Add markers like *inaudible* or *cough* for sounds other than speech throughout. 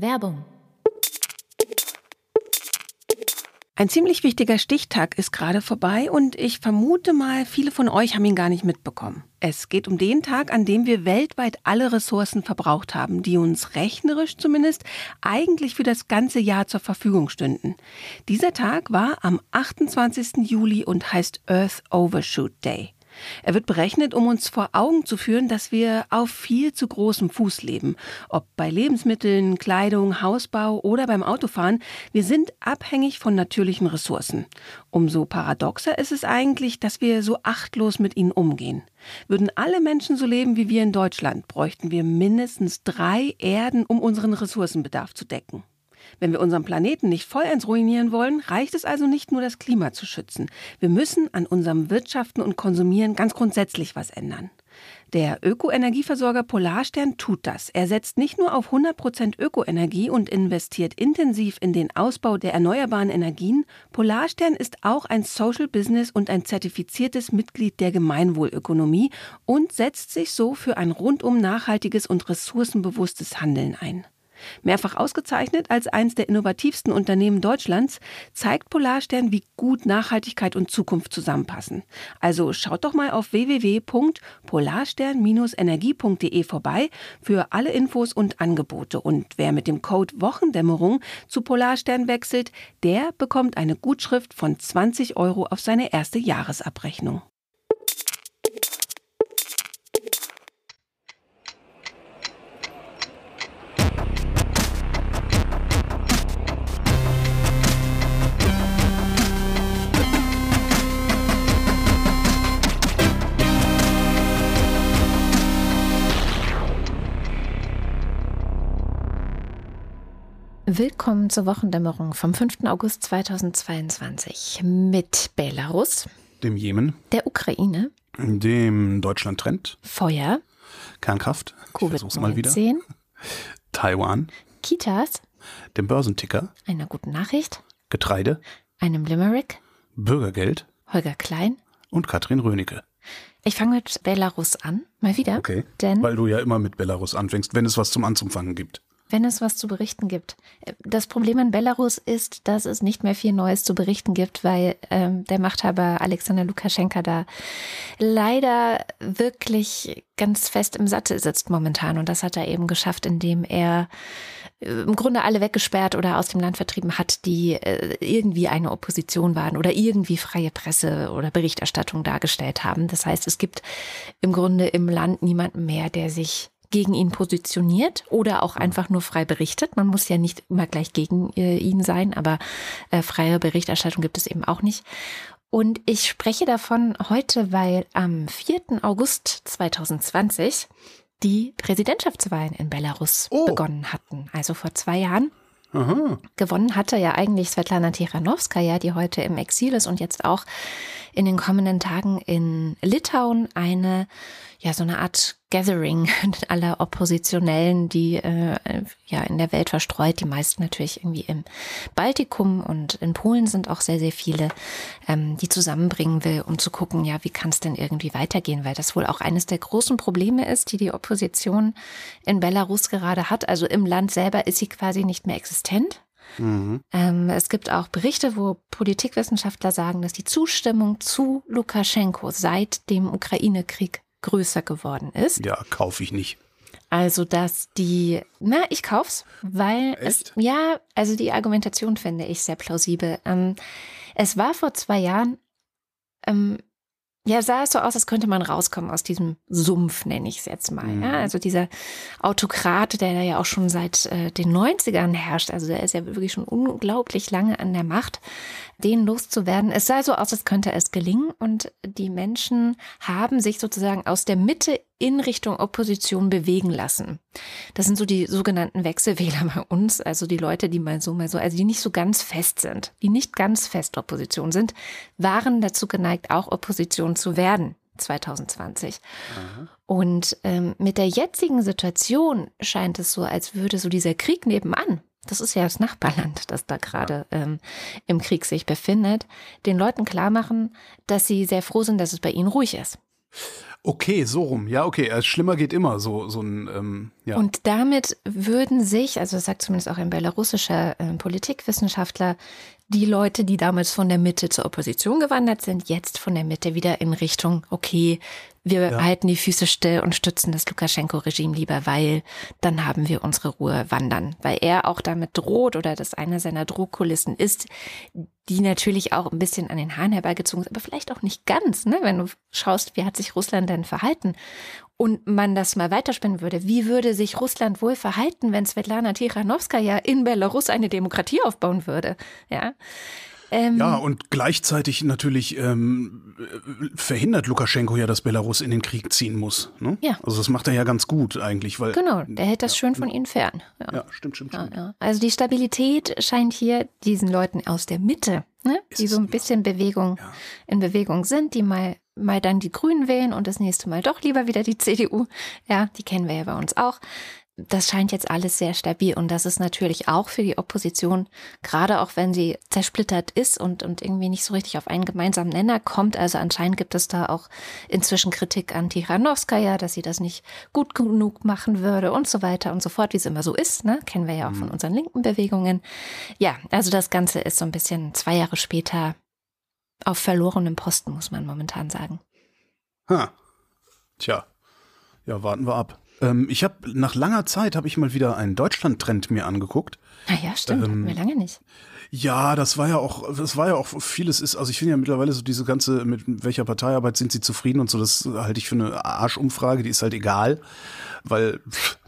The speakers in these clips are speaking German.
Werbung. Ein ziemlich wichtiger Stichtag ist gerade vorbei und ich vermute mal, viele von euch haben ihn gar nicht mitbekommen. Es geht um den Tag, an dem wir weltweit alle Ressourcen verbraucht haben, die uns rechnerisch zumindest eigentlich für das ganze Jahr zur Verfügung stünden. Dieser Tag war am 28. Juli und heißt Earth Overshoot Day. Er wird berechnet, um uns vor Augen zu führen, dass wir auf viel zu großem Fuß leben. Ob bei Lebensmitteln, Kleidung, Hausbau oder beim Autofahren, wir sind abhängig von natürlichen Ressourcen. Umso paradoxer ist es eigentlich, dass wir so achtlos mit ihnen umgehen. Würden alle Menschen so leben wie wir in Deutschland, bräuchten wir mindestens drei Erden, um unseren Ressourcenbedarf zu decken. Wenn wir unseren Planeten nicht vollends ruinieren wollen, reicht es also nicht nur, das Klima zu schützen. Wir müssen an unserem Wirtschaften und Konsumieren ganz grundsätzlich was ändern. Der Ökoenergieversorger Polarstern tut das. Er setzt nicht nur auf 100% Ökoenergie und investiert intensiv in den Ausbau der erneuerbaren Energien. Polarstern ist auch ein Social Business und ein zertifiziertes Mitglied der Gemeinwohlökonomie und setzt sich so für ein rundum nachhaltiges und ressourcenbewusstes Handeln ein. Mehrfach ausgezeichnet als eines der innovativsten Unternehmen Deutschlands, zeigt Polarstern, wie gut Nachhaltigkeit und Zukunft zusammenpassen. Also schaut doch mal auf www.polarstern-energie.de vorbei für alle Infos und Angebote. Und wer mit dem Code Wochendämmerung zu Polarstern wechselt, der bekommt eine Gutschrift von 20 Euro auf seine erste Jahresabrechnung. Willkommen zur Wochendämmerung vom 5. August 2022 mit Belarus, dem Jemen, der Ukraine, dem Deutschland-Trend, Feuer, Kernkraft, Covid-19, mal wieder, Taiwan, Kitas, dem Börsenticker, einer guten Nachricht, Getreide, einem Limerick, Bürgergeld, Holger Klein. Und Katrin Rönecke. Ich fange mit Belarus an, mal wieder. Okay. Denn weil du ja immer mit Belarus anfängst, wenn es was zum Anzufangen gibt wenn es was zu berichten gibt. Das Problem in Belarus ist, dass es nicht mehr viel Neues zu berichten gibt, weil ähm, der Machthaber Alexander Lukaschenka da leider wirklich ganz fest im Sattel sitzt momentan. Und das hat er eben geschafft, indem er äh, im Grunde alle weggesperrt oder aus dem Land vertrieben hat, die äh, irgendwie eine Opposition waren oder irgendwie freie Presse oder Berichterstattung dargestellt haben. Das heißt, es gibt im Grunde im Land niemanden mehr, der sich gegen ihn positioniert oder auch einfach nur frei berichtet. Man muss ja nicht immer gleich gegen äh, ihn sein, aber äh, freie Berichterstattung gibt es eben auch nicht. Und ich spreche davon heute, weil am 4. August 2020 die Präsidentschaftswahlen in Belarus oh. begonnen hatten, also vor zwei Jahren. Aha. Gewonnen hatte ja eigentlich Svetlana Tichanowskaja, die heute im Exil ist und jetzt auch in den kommenden Tagen in Litauen eine ja so eine Art Gathering *laughs* aller Oppositionellen, die äh, ja in der Welt verstreut, die meisten natürlich irgendwie im Baltikum und in Polen sind auch sehr, sehr viele, ähm, die zusammenbringen will, um zu gucken, ja, wie kann es denn irgendwie weitergehen, weil das wohl auch eines der großen Probleme ist, die die Opposition in Belarus gerade hat. Also im Land selber ist sie quasi nicht mehr existent. Mhm. Ähm, es gibt auch Berichte, wo Politikwissenschaftler sagen, dass die Zustimmung zu Lukaschenko seit dem Ukraine-Krieg größer geworden ist. Ja, kaufe ich nicht. Also, dass die, na, ich kauf's, weil Echt? es, ja, also die Argumentation finde ich sehr plausibel. Ähm, es war vor zwei Jahren ähm, ja, sah es so aus, als könnte man rauskommen aus diesem Sumpf, nenne ich es jetzt mal. Mhm. Ja, also dieser Autokrat, der ja auch schon seit äh, den 90ern herrscht, also der ist ja wirklich schon unglaublich lange an der Macht, den loszuwerden. Es sah so aus, als könnte es gelingen und die Menschen haben sich sozusagen aus der Mitte in Richtung Opposition bewegen lassen. Das sind so die sogenannten Wechselwähler bei uns, also die Leute, die mal so, mal so, also die nicht so ganz fest sind, die nicht ganz fest Opposition sind, waren dazu geneigt, auch Opposition zu werden. 2020. Aha. Und ähm, mit der jetzigen Situation scheint es so, als würde so dieser Krieg nebenan, das ist ja das Nachbarland, das da gerade ähm, im Krieg sich befindet, den Leuten klar machen, dass sie sehr froh sind, dass es bei ihnen ruhig ist. Okay, so rum. Ja, okay. Äh, schlimmer geht immer so, so ein, ähm, ja. Und damit würden sich, also das sagt zumindest auch ein belarussischer äh, Politikwissenschaftler, die Leute, die damals von der Mitte zur Opposition gewandert sind, jetzt von der Mitte wieder in Richtung, okay, wir ja. halten die Füße still und stützen das Lukaschenko-Regime lieber, weil dann haben wir unsere Ruhe wandern. Weil er auch damit droht oder das einer seiner Drohkulissen ist, die natürlich auch ein bisschen an den Haaren herbeigezogen ist, aber vielleicht auch nicht ganz, ne? wenn du schaust, wie hat sich Russland denn verhalten und man das mal weiterspinnen würde, wie würde sich Russland wohl verhalten, wenn Svetlana Tichanowskaja in Belarus eine Demokratie aufbauen würde? Ja. Ähm, ja, und gleichzeitig natürlich ähm, verhindert Lukaschenko ja, dass Belarus in den Krieg ziehen muss. Ne? Ja. Also das macht er ja ganz gut eigentlich, weil. Genau, der hält das ja, schön von ihnen fern. Ja, ja stimmt, stimmt, stimmt. Ja, also die Stabilität scheint hier diesen Leuten aus der Mitte, ne, die so ein bisschen Bewegung in Bewegung sind, die mal mal dann die Grünen wählen und das nächste Mal doch lieber wieder die *laughs* CDU. Ja, die kennen wir ja bei uns auch. Das scheint jetzt alles sehr stabil und das ist natürlich auch für die Opposition, gerade auch wenn sie zersplittert ist und, und irgendwie nicht so richtig auf einen gemeinsamen Nenner kommt. Also anscheinend gibt es da auch inzwischen Kritik an Tiranowskaja, dass sie das nicht gut genug machen würde und so weiter und so fort, wie es immer so ist. Ne? Kennen wir ja auch von mhm. unseren linken Bewegungen. Ja, also das Ganze ist so ein bisschen zwei Jahre später auf verlorenem Posten, muss man momentan sagen. Ha. Tja. Ja, warten wir ab. Ähm, ich habe nach langer Zeit habe ich mal wieder einen Deutschland-Trend mir angeguckt. Ah ja, stimmt, ähm, hatten wir lange nicht. Ja, das war ja auch, das war ja auch vieles ist, also ich finde ja mittlerweile so diese ganze, mit welcher Parteiarbeit sind sie zufrieden und so, das halte ich für eine Arschumfrage, die ist halt egal, weil,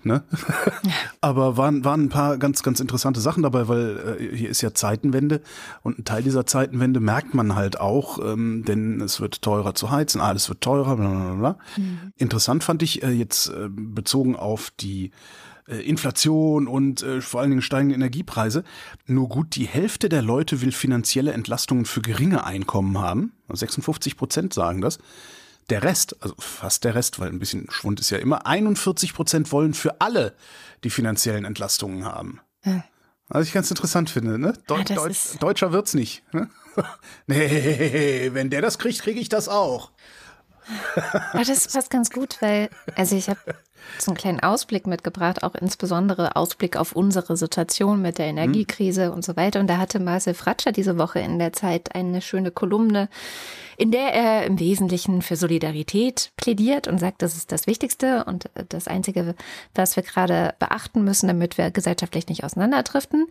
ne? *laughs* Aber waren, waren ein paar ganz, ganz interessante Sachen dabei, weil äh, hier ist ja Zeitenwende und ein Teil dieser Zeitenwende merkt man halt auch, ähm, denn es wird teurer zu heizen, alles wird teurer, bla bla bla. Mhm. Interessant fand ich äh, jetzt äh, bezogen auf die äh, Inflation und äh, vor allen Dingen steigende Energiepreise. Nur gut die Hälfte der Leute will finanzielle Entlastungen für geringe Einkommen haben. 56 Prozent sagen das. Der Rest, also fast der Rest, weil ein bisschen Schwund ist ja immer, 41 Prozent wollen für alle die finanziellen Entlastungen haben. Ja. Was ich ganz interessant finde, ne? Deu ja, Deutsch, Deutscher wird's nicht. Ne? *laughs* nee, wenn der das kriegt, kriege ich das auch. Aber das passt ganz gut, weil, also ich habe so einen kleinen Ausblick mitgebracht, auch insbesondere Ausblick auf unsere Situation mit der Energiekrise mhm. und so weiter. Und da hatte Marcel Fratscher diese Woche in der Zeit eine schöne Kolumne, in der er im Wesentlichen für Solidarität plädiert und sagt, das ist das Wichtigste und das Einzige, was wir gerade beachten müssen, damit wir gesellschaftlich nicht auseinanderdriften,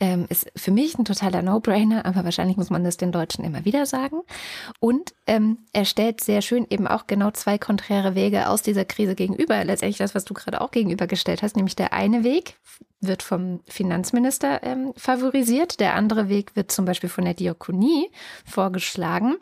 ähm, ist für mich ein totaler No-Brainer, aber wahrscheinlich muss man das den Deutschen immer wieder sagen. Und ähm, er stellt sehr schön eben auch genau zwei konträre Wege aus dieser Krise gegenüber. Letztendlich das, was du gerade auch gegenübergestellt hast, nämlich der eine Weg wird vom Finanzminister ähm, favorisiert, der andere Weg wird zum Beispiel von der Diakonie vorgeschlagen.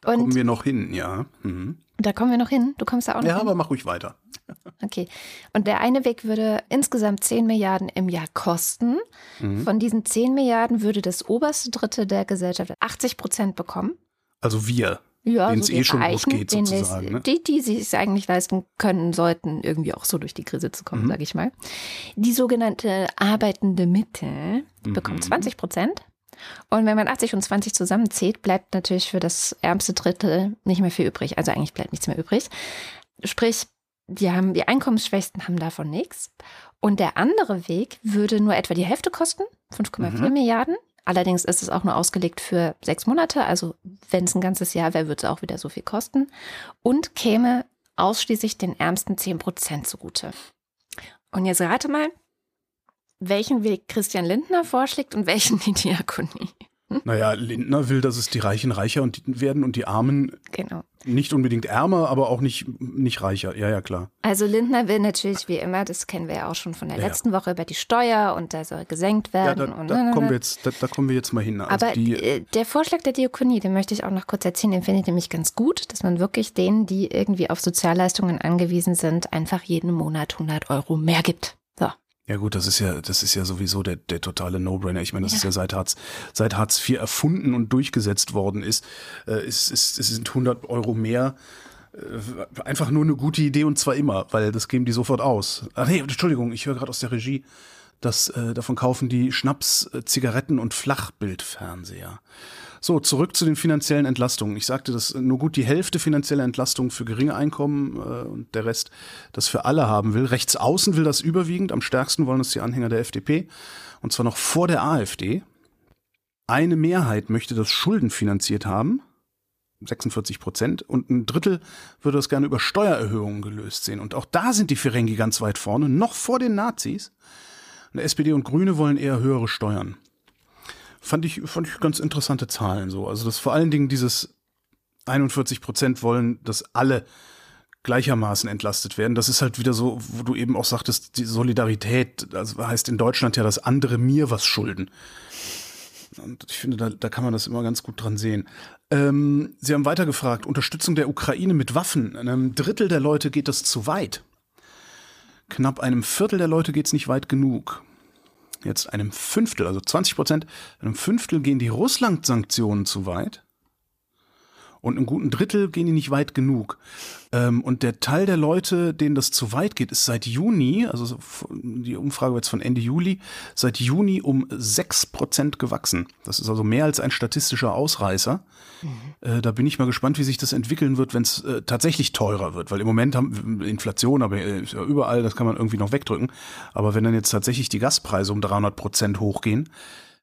Da kommen wir noch hin, ja. Mhm. Da kommen wir noch hin. Du kommst da auch noch ja, hin. Ja, aber mach ruhig weiter. *laughs* Okay. Und der eine Weg würde insgesamt 10 Milliarden im Jahr kosten. Mhm. Von diesen 10 Milliarden würde das oberste Drittel der Gesellschaft 80 Prozent bekommen. Also wir ja, denen es eh schon gut geht, sozusagen. Ne? Die, die sich es eigentlich leisten können, sollten irgendwie auch so durch die Krise zu kommen, mhm. sage ich mal. Die sogenannte arbeitende Mitte mhm. bekommt 20 Prozent. Und wenn man 80 und 20 zusammenzählt, bleibt natürlich für das ärmste Drittel nicht mehr viel übrig. Also eigentlich bleibt nichts mehr übrig. Sprich, die haben, die Einkommensschwächsten haben davon nichts. Und der andere Weg würde nur etwa die Hälfte kosten, 5,4 mhm. Milliarden. Allerdings ist es auch nur ausgelegt für sechs Monate. Also wenn es ein ganzes Jahr wäre, würde es auch wieder so viel kosten. Und käme ausschließlich den ärmsten 10 Prozent zugute. Und jetzt rate mal, welchen Weg Christian Lindner vorschlägt und welchen *laughs* die Diakonie. Hm? Naja, Lindner will, dass es die Reichen reicher und werden und die Armen genau. nicht unbedingt ärmer, aber auch nicht, nicht reicher. Ja, ja, klar. Also Lindner will natürlich wie immer, das kennen wir ja auch schon von der ja, letzten Woche, über die Steuer und da soll gesenkt werden. Ja, da, und, da, kommen, wir jetzt, da, da, kommen wir jetzt mal hin. Also aber die, äh, der Vorschlag der Diakonie, den möchte ich auch noch kurz erzählen, den finde ich nämlich ganz gut, dass man wirklich denen, die irgendwie auf Sozialleistungen angewiesen sind, einfach jeden Monat 100 Euro mehr gibt. Ja gut, das ist ja, das ist ja sowieso der, der totale No-Brainer. Ich meine, das ja. ist ja seit Hartz, seit Hartz IV erfunden und durchgesetzt worden ist. Äh, es, es, es sind 100 Euro mehr Äh, einfach nur eine gute Idee und zwar immer, weil das geben die sofort aus. Ach nee, Entschuldigung, ich höre gerade aus der Regie, dass äh, davon kaufen die Schnaps, äh, Zigaretten und Flachbildfernseher. So, zurück zu den finanziellen Entlastungen. Ich sagte, dass nur gut die Hälfte finanzielle Entlastung für geringe Einkommen äh, und der Rest das für alle haben will. Rechts außen will das überwiegend. Am stärksten wollen es die Anhänger der FDP. Und zwar noch vor der AfD. Eine Mehrheit möchte das schuldenfinanziert haben. 46 Prozent. Und ein Drittel würde das gerne über Steuererhöhungen gelöst sehen. Und auch da sind die Ferengi ganz weit vorne, noch vor den Nazis. Und SPD und Grüne wollen eher höhere Steuern fand ich, fand ich ganz interessante Zahlen so. Also, dass vor allen Dingen dieses 41 Prozent wollen, dass alle gleichermaßen entlastet werden. Das ist halt wieder so, wo du eben auch sagtest, die Solidarität, also heißt in Deutschland ja, dass andere mir was schulden. Und ich finde, da, da kann man das immer ganz gut dran sehen. Ähm, Sie haben weiter gefragt, Unterstützung der Ukraine mit Waffen. Einem Drittel der Leute geht das zu weit. Knapp einem Viertel der Leute geht es nicht weit genug jetzt einem Fünftel, also 20 Prozent, einem Fünftel gehen die Russland-Sanktionen zu weit und einem guten Drittel gehen die nicht weit genug. Ähm, und der Teil der Leute, denen das zu weit geht, ist seit Juni, also die Umfrage war jetzt von Ende Juli, seit Juni um sechs Prozent gewachsen. Das ist also mehr als ein statistischer Ausreißer. Mhm. Äh, da bin ich mal gespannt, wie sich das entwickeln wird, wenn es äh, tatsächlich teurer wird. Weil im Moment haben wir Inflation, aber äh, überall, das kann man irgendwie noch wegdrücken. Aber wenn dann jetzt tatsächlich die Gaspreise um 300 Prozent hochgehen,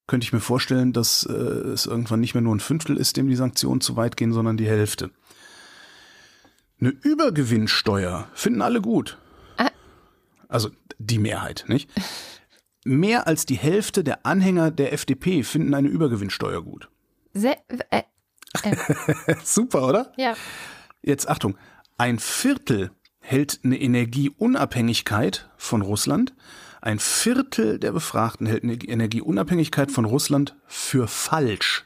könnte ich mir vorstellen, dass äh, es irgendwann nicht mehr nur ein Fünftel ist, dem die Sanktionen zu weit gehen, sondern die Hälfte. Eine Übergewinnsteuer finden alle gut. Ah. Also die Mehrheit, nicht? Mehr als die Hälfte der Anhänger der FDP finden eine Übergewinnsteuer gut. Sehr, äh, äh. *laughs* Super, oder? Ja. Jetzt Achtung, ein Viertel hält eine Energieunabhängigkeit von Russland ein Viertel der Befragten hält eine Energieunabhängigkeit von Russland für falsch.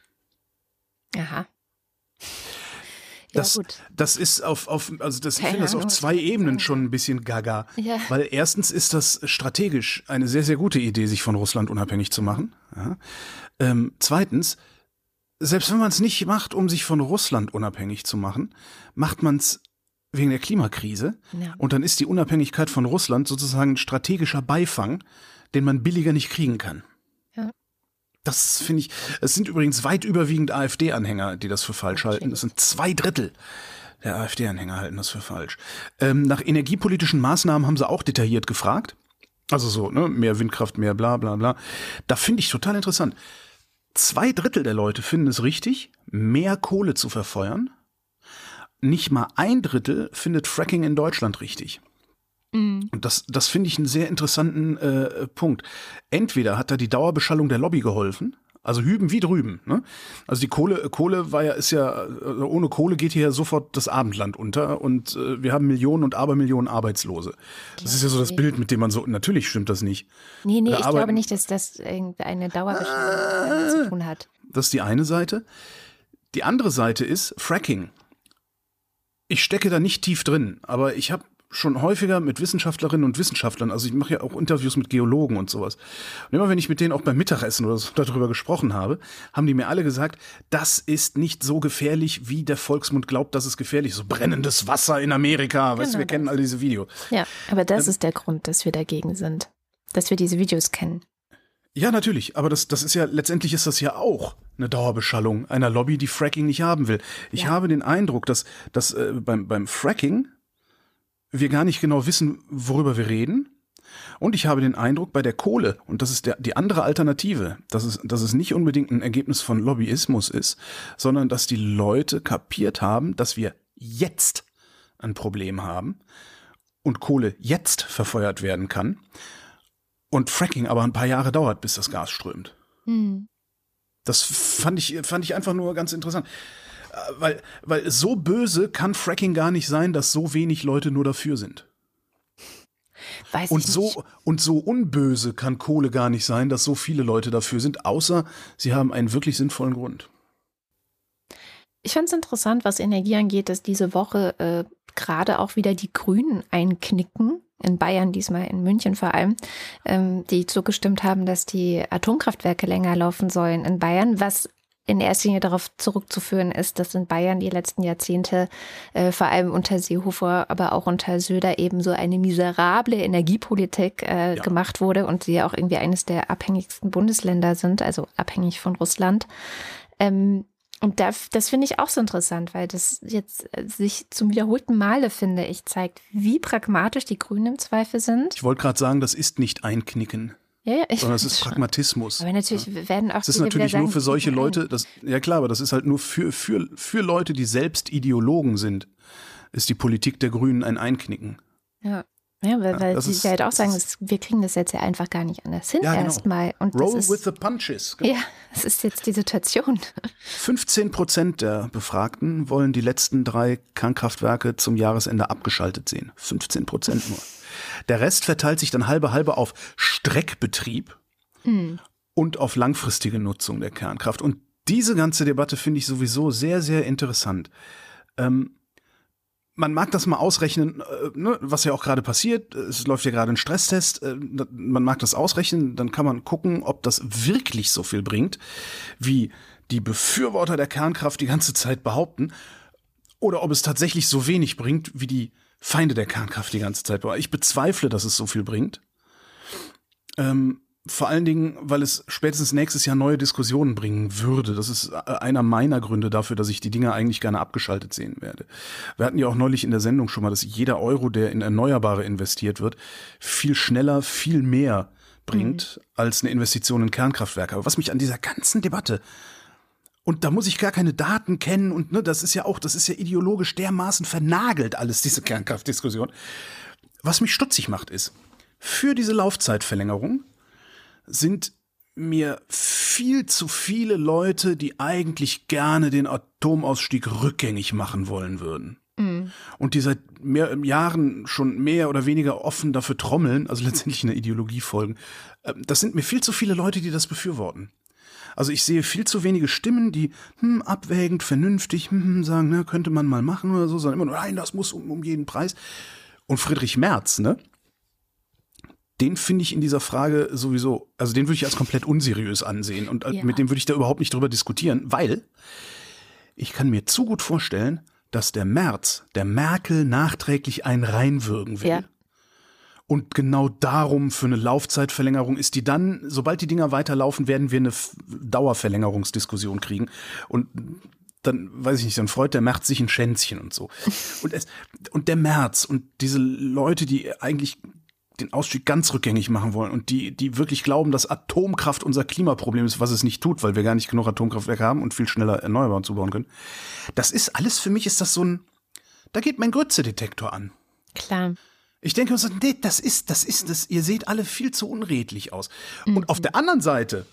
Aha. Ja, das, gut. das ist auf, auf also das, ich finde das auf zwei Ebenen schon ein bisschen gaga. Ja. Weil erstens ist das strategisch eine sehr, sehr gute Idee, sich von Russland unabhängig zu machen. Ja. Ähm, zweitens, selbst wenn man es nicht macht, um sich von Russland unabhängig zu machen, macht man es wegen der Klimakrise. Ja. Und dann ist die Unabhängigkeit von Russland sozusagen ein strategischer Beifang, den man billiger nicht kriegen kann. Ja. Das finde ich, es sind übrigens weit überwiegend AfD-Anhänger, die das für falsch okay. halten. Es sind zwei Drittel der AfD-Anhänger halten das für falsch. Ähm, nach energiepolitischen Maßnahmen haben sie auch detailliert gefragt. Also so, ne, mehr Windkraft, mehr bla bla bla. Da finde ich total interessant. Zwei Drittel der Leute finden es richtig, mehr Kohle zu verfeuern nicht mal ein Drittel findet Fracking in Deutschland richtig. Mhm. Und das, das finde ich einen sehr interessanten äh, Punkt. Entweder hat da die Dauerbeschallung der Lobby geholfen, also hüben wie drüben. Ne? Also die Kohle, Kohle war ja, ist ja, also ohne Kohle geht hier sofort das Abendland unter und äh, wir haben Millionen und Abermillionen Arbeitslose. Das ist ja so das Bild, mit dem man so, natürlich stimmt das nicht. Nee, nee, da ich glaube nicht, dass das eine Dauerbeschallung äh, zu tun hat. Das ist die eine Seite. Die andere Seite ist Fracking. Ich stecke da nicht tief drin, aber ich habe schon häufiger mit Wissenschaftlerinnen und Wissenschaftlern, also ich mache ja auch Interviews mit Geologen und sowas. Und immer wenn ich mit denen auch beim Mittagessen oder so darüber gesprochen habe, haben die mir alle gesagt, das ist nicht so gefährlich, wie der Volksmund glaubt, dass es gefährlich ist. So brennendes Wasser in Amerika, genau weißt du, wir das. kennen all diese Videos. Ja, aber das ähm, ist der Grund, dass wir dagegen sind. Dass wir diese Videos kennen. Ja, natürlich, aber das, das ist ja, letztendlich ist das ja auch eine Dauerbeschallung einer Lobby, die Fracking nicht haben will. Ich ja. habe den Eindruck, dass, dass äh, beim, beim Fracking wir gar nicht genau wissen, worüber wir reden. Und ich habe den Eindruck, bei der Kohle, und das ist der, die andere Alternative, dass es, dass es nicht unbedingt ein Ergebnis von Lobbyismus ist, sondern dass die Leute kapiert haben, dass wir jetzt ein Problem haben und Kohle jetzt verfeuert werden kann und Fracking aber ein paar Jahre dauert, bis das Gas strömt. Hm. Das fand ich, fand ich einfach nur ganz interessant. Äh, weil, weil so böse kann Fracking gar nicht sein, dass so wenig Leute nur dafür sind. Weiß und so und so unböse kann Kohle gar nicht sein, dass so viele Leute dafür sind, außer sie haben einen wirklich sinnvollen Grund. Ich fand es interessant, was Energie angeht, dass diese Woche äh, gerade auch wieder die Grünen einknicken in Bayern, diesmal in München vor allem, ähm, die zugestimmt haben, dass die Atomkraftwerke länger laufen sollen in Bayern, was in erster Linie darauf zurückzuführen ist, dass in Bayern die letzten Jahrzehnte, äh, vor allem unter Seehofer, aber auch unter Söder eben so eine miserable Energiepolitik äh, ja. gemacht wurde und sie ja auch irgendwie eines der abhängigsten Bundesländer sind, also abhängig von Russland. Ähm, und da, das finde ich auch so interessant, weil das jetzt äh, sich zum wiederholten Male, finde ich, zeigt, wie pragmatisch die Grünen im Zweifel sind. Ich wollte gerade sagen, das ist nicht einknicken. Ja, ja, ich sondern es ist Pragmatismus. Aber natürlich ja. werden auch. Das ist natürlich nur für solche Leute, das, ja klar, aber das ist halt nur für, für, für Leute, die selbst Ideologen sind, ist die Politik der Grünen ein Einknicken. Ja. Ja, weil, weil sie halt auch sagen, das, wir kriegen das jetzt ja einfach gar nicht anders hin ja, genau. erstmal. Roll ist, with the punches. Genau. Ja, das ist jetzt die Situation. *laughs* 15 Prozent der Befragten wollen die letzten drei Kernkraftwerke zum Jahresende abgeschaltet sehen. 15 Prozent nur. Der Rest verteilt sich dann halbe halbe auf Streckbetrieb hm. und auf langfristige Nutzung der Kernkraft. Und diese ganze Debatte finde ich sowieso sehr, sehr interessant. Ähm, man mag das mal ausrechnen, äh, ne, was ja auch gerade passiert. Es läuft ja gerade ein Stresstest. Äh, man mag das ausrechnen, dann kann man gucken, ob das wirklich so viel bringt, wie die Befürworter der Kernkraft die ganze Zeit behaupten, oder ob es tatsächlich so wenig bringt, wie die Feinde der Kernkraft die ganze Zeit. Ich bezweifle, dass es so viel bringt. Ähm, vor allen Dingen, weil es spätestens nächstes Jahr neue Diskussionen bringen würde. Das ist äh, einer meiner Gründe dafür, dass ich die Dinge eigentlich gerne abgeschaltet sehen werde. Wir hatten ja auch neulich in der Sendung schon mal, dass jeder Euro, der in Erneuerbare investiert wird, viel schneller, viel mehr bringt mhm. als eine Investition in Kernkraftwerke. Aber was mich an dieser ganzen Debatte und da muss ich gar keine Daten kennen und ne, das ist ja auch, das ist ja ideologisch dermaßen vernagelt alles, diese Kernkraftdiskussion. Was mich stutzig macht, ist, für diese Laufzeitverlängerung sind mir viel zu viele Leute, die eigentlich gerne den Atomausstieg rückgängig machen wollen würden. Mhm. Und die seit mehr, Jahren schon mehr oder weniger offen dafür trommeln, also letztendlich einer Ideologie folgen. Ähm, das sind mir viel zu viele Leute, die das befürworten. Also ich sehe viel zu wenige Stimmen, die hm, abwägend, vernünftig hm, hm, sagen, ne, könnte man mal machen oder so, sondern immer nur, nein, das muss um, um jeden Preis. Und Friedrich Merz, ne? Den finde ich in dieser Frage sowieso, also den würde ich als komplett unseriös ansehen und äh, ja. mit dem würde ich da überhaupt nicht drüber diskutieren, weil ich kann mir zu gut vorstellen, dass der Merz der Merkel nachträglich ein reinwürgen will. Ja. Und genau darum für eine Laufzeitverlängerung ist die dann, sobald die Dinger weiterlaufen, werden wir eine Dauerverlängerungsdiskussion kriegen. Und dann, weiß ich nicht, dann freut der März sich ein Schänzchen und so. *laughs* Und, es, und der März und diese Leute, die eigentlich den Ausstieg ganz rückgängig machen wollen und die, die wirklich glauben, dass Atomkraft unser Klimaproblem ist, was es nicht tut, weil wir gar nicht genug Atomkraftwerke haben und viel schneller Erneuerbaren zubauen können. Das ist alles für mich ist das so ein, da geht mein Grütze-Detektor an. Klar. Ich denke mir so, nee, das ist, das ist, das, ihr seht alle viel zu unredlich aus. Mhm. Und auf der anderen Seite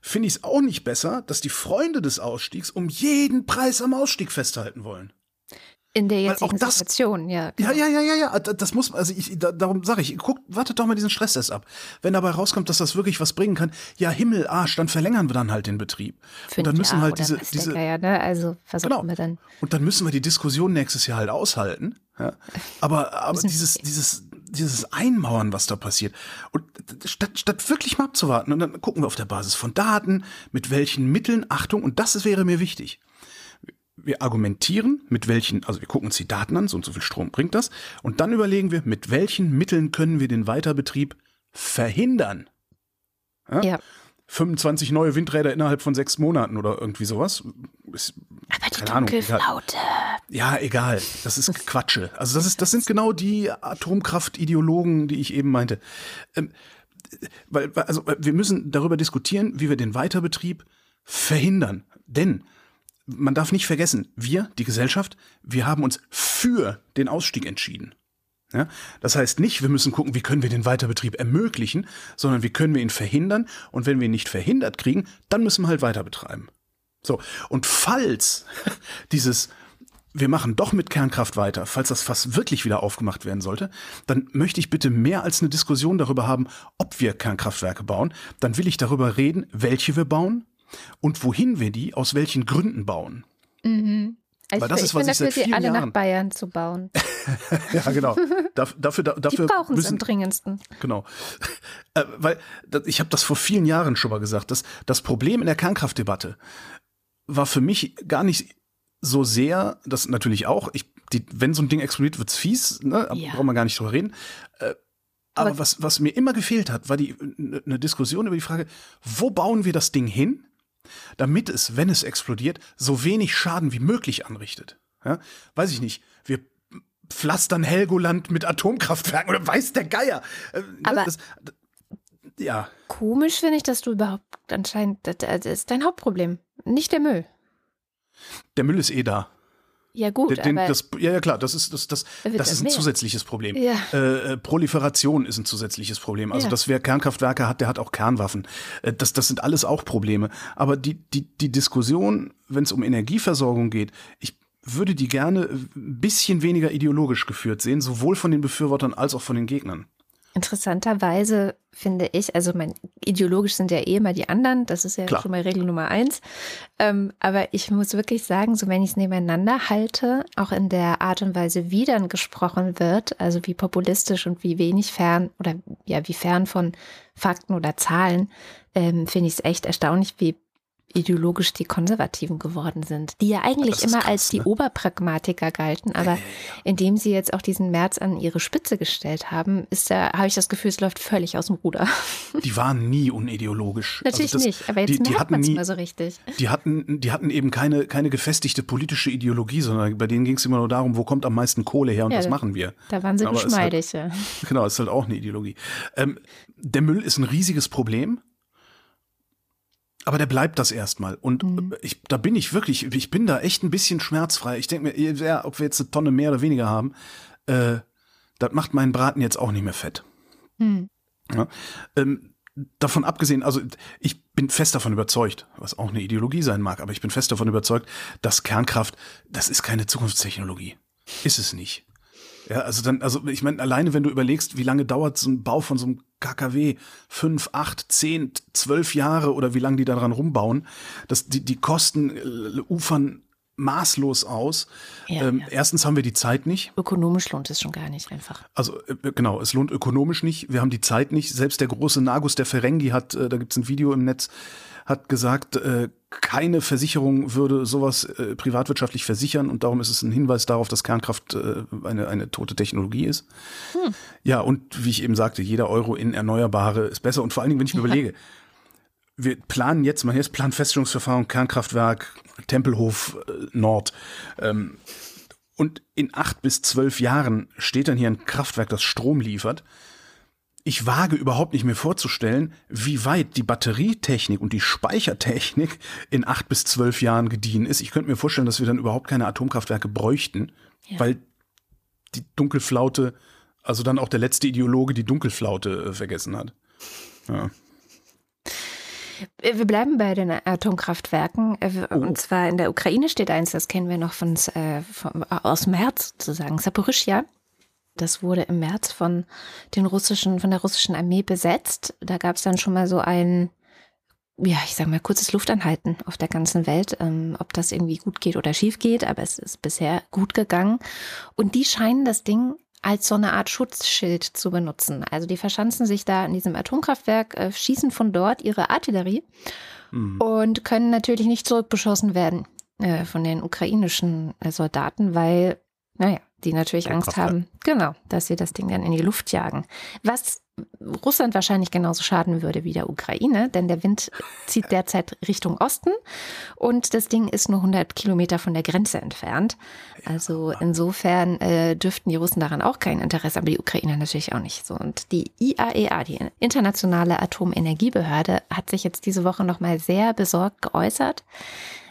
finde ich es auch nicht besser, dass die Freunde des Ausstiegs um jeden Preis am Ausstieg festhalten wollen. In der jetzigen das, Situation, ja. Ja, ja, ja, ja, ja. Das muss, also ich, da, darum sage ich, guckt, wartet doch mal diesen Stresstest ab. Wenn dabei rauskommt, dass das wirklich was bringen kann, ja, Himmel, Arsch, dann verlängern wir dann halt den Betrieb. Für und dann müssen Jahr halt diese, diese, ja, ne? Also versuchen genau. wir dann. Und dann müssen wir die Diskussion nächstes Jahr halt aushalten. Ja. Aber, aber dieses, dieses, dieses Einmauern, was da passiert. Und statt, statt wirklich mal abzuwarten, und dann gucken wir auf der Basis von Daten, mit welchen Mitteln, Achtung, und das wäre mir wichtig wir argumentieren, mit welchen, also wir gucken uns die Daten an, so und so viel Strom bringt das, und dann überlegen wir, mit welchen Mitteln können wir den Weiterbetrieb verhindern. Ja? ja. 25 neue Windräder innerhalb von sechs Monaten oder irgendwie sowas. Ist, Aber die Dunkelflaute. Ja, egal. Das ist Quatsche. Also das ist, das sind genau die Atomkraftideologen, die ich eben meinte. Ähm, weil, also wir müssen darüber diskutieren, wie wir den Weiterbetrieb verhindern. Denn man darf nicht vergessen, wir, die Gesellschaft, wir haben uns für den Ausstieg entschieden. Ja? Das heißt nicht, wir müssen gucken, wie können wir den Weiterbetrieb ermöglichen, sondern wie können wir ihn verhindern und wenn wir ihn nicht verhindert kriegen, dann müssen wir halt weiter betreiben. So, und falls *laughs* dieses wir machen doch mit Kernkraft weiter, falls das Fass wirklich wieder aufgemacht werden sollte, dann möchte ich bitte mehr als eine Diskussion darüber haben, ob wir Kernkraftwerke bauen. Dann will ich darüber reden, welche wir bauen, und wohin wir die aus welchen Gründen bauen. Mhm. Also *laughs* *laughs* Weil das ich ist, was bin ich dafür, sie alle Jahren nach Bayern zu bauen. ja, genau. dafür, dafür die brauchen es am dringendsten. Genau. Äh, weil ich habe das vor vielen Jahren schon mal gesagt. dass das Problem in der Kernkraftdebatte war für mich gar nicht so sehr, das natürlich auch, ich, die, wenn so ein Ding explodiert, wird's fies, ne? Ja. brauchen wir gar nicht drüber reden. Äh, aber, aber was, was mir immer gefehlt hat, war die eine Diskussion über die Frage, wo bauen wir das Ding hin, damit es, wenn es explodiert, so wenig Schaden wie möglich anrichtet. Ja? Weiß ich nicht. Wir pflastern Helgoland mit Atomkraftwerken oder weiß der Geier. Äh, ne, aber das, ja. Komisch finde ich, dass du überhaupt anscheinend, das ist dein Hauptproblem, nicht der Müll. Der Müll ist eh da. Ja, gut. Den, aber das, ja, ja, klar, das ist, das, das, das ist ein mehr. zusätzliches Problem. Ja. Äh, äh, Proliferation ist ein zusätzliches Problem. Also, ja. dass wer Kernkraftwerke hat, der hat auch Kernwaffen. Äh, das, das sind alles auch Probleme. Aber die, die, die Diskussion, wenn es um Energieversorgung geht, ich würde die gerne ein bisschen weniger ideologisch geführt sehen, sowohl von den Befürwortern als auch von den Gegnern. Interessanterweise finde ich, also mein, ideologisch sind ja eh immer die anderen, das ist ja Klar. schon mal Regel Nummer eins. Ähm, aber ich muss wirklich sagen, so wenn ich es nebeneinander halte, auch in der Art und Weise, wie dann gesprochen wird, also wie populistisch und wie wenig fern oder ja, wie fern von Fakten oder Zahlen, ähm, finde ich es echt erstaunlich, wie ideologisch die Konservativen geworden sind, die ja eigentlich immer krass, als die ne? Oberpragmatiker galten, aber ja, ja, ja. indem sie jetzt auch diesen März an ihre Spitze gestellt haben, ist da habe ich das Gefühl, es läuft völlig aus dem Ruder. *laughs* Die waren nie unideologisch. Also Natürlich also das, nicht, aber jetzt die, die merkt man es mal so richtig. Die hatten, die hatten eben keine, keine gefestigte politische Ideologie, sondern bei denen ging es immer nur darum, wo kommt am meisten Kohle her und was machen wir. Da waren sie aber geschmeidig. Halt, *laughs* genau, ist halt auch eine Ideologie. Ähm, der Müll ist ein riesiges Problem. Aber der bleibt das erstmal. Und mhm. ich, da bin ich wirklich, ich bin da echt ein bisschen schmerzfrei. Ich denke mir, ja, ob wir jetzt eine Tonne mehr oder weniger haben, äh, das macht meinen Braten jetzt auch nicht mehr fett. Mhm. Ja, ähm, davon abgesehen, also ich bin fest davon überzeugt, was auch eine Ideologie sein mag, aber ich bin fest davon überzeugt, dass Kernkraft, das ist keine Zukunftstechnologie. Ist es nicht. Ja, also dann, also ich meine, alleine wenn du überlegst, wie lange dauert so ein Bau von so einem KKW, fünf, acht, zehn, zwölf Jahre oder wie lange die daran rumbauen, dass die, die Kosten äh, ufern maßlos aus. Ja, ähm, ja. Erstens haben wir die Zeit nicht. Ökonomisch lohnt es schon gar nicht einfach. Also äh, genau, es lohnt ökonomisch nicht. Wir haben die Zeit nicht. Selbst der große Nagus, der Ferengi hat, äh, da gibt's ein Video im Netz, hat gesagt, äh, keine Versicherung würde sowas äh, privatwirtschaftlich versichern und darum ist es ein Hinweis darauf, dass Kernkraft äh, eine, eine tote Technologie ist. Hm. Ja, und wie ich eben sagte, jeder Euro in Erneuerbare ist besser und vor allen Dingen, wenn ich mir überlege, wir planen jetzt, man jetzt Planfeststellungsverfahren, Kernkraftwerk, Tempelhof äh, Nord. Ähm, und in acht bis zwölf Jahren steht dann hier ein Kraftwerk, das Strom liefert ich wage überhaupt nicht mir vorzustellen, wie weit die Batterietechnik und die Speichertechnik in acht bis zwölf Jahren gediehen ist. Ich könnte mir vorstellen, dass wir dann überhaupt keine Atomkraftwerke bräuchten, ja. weil die Dunkelflaute, also dann auch der letzte Ideologe die Dunkelflaute äh, vergessen hat. Ja. Wir bleiben bei den Atomkraftwerken. Äh, oh. Und zwar in der Ukraine steht eins, das kennen wir noch von, äh, von aus März sozusagen, Saporischja. Das wurde im März von den russischen, von der russischen Armee besetzt. Da gab es dann schon mal so ein, ja, ich sag mal, kurzes Luftanhalten auf der ganzen Welt, ähm, ob das irgendwie gut geht oder schief geht, aber es ist bisher gut gegangen. Und die scheinen das Ding als so eine Art Schutzschild zu benutzen. Also die verschanzen sich da in diesem Atomkraftwerk, äh, schießen von dort ihre Artillerie mhm. und können natürlich nicht zurückbeschossen werden äh, von den ukrainischen äh, Soldaten, weil, naja, die natürlich Angst haben, genau, dass sie das Ding dann in die Luft jagen. Was Russland wahrscheinlich genauso schaden würde wie der Ukraine, denn der Wind zieht *laughs* derzeit Richtung Osten und das Ding ist nur 100 Kilometer von der Grenze entfernt. Also insofern äh, dürften die Russen daran auch kein Interesse, aber die Ukrainer natürlich auch nicht so. Und die IAEA, e die Internationale Atomenergiebehörde, hat sich jetzt diese Woche nochmal sehr besorgt geäußert.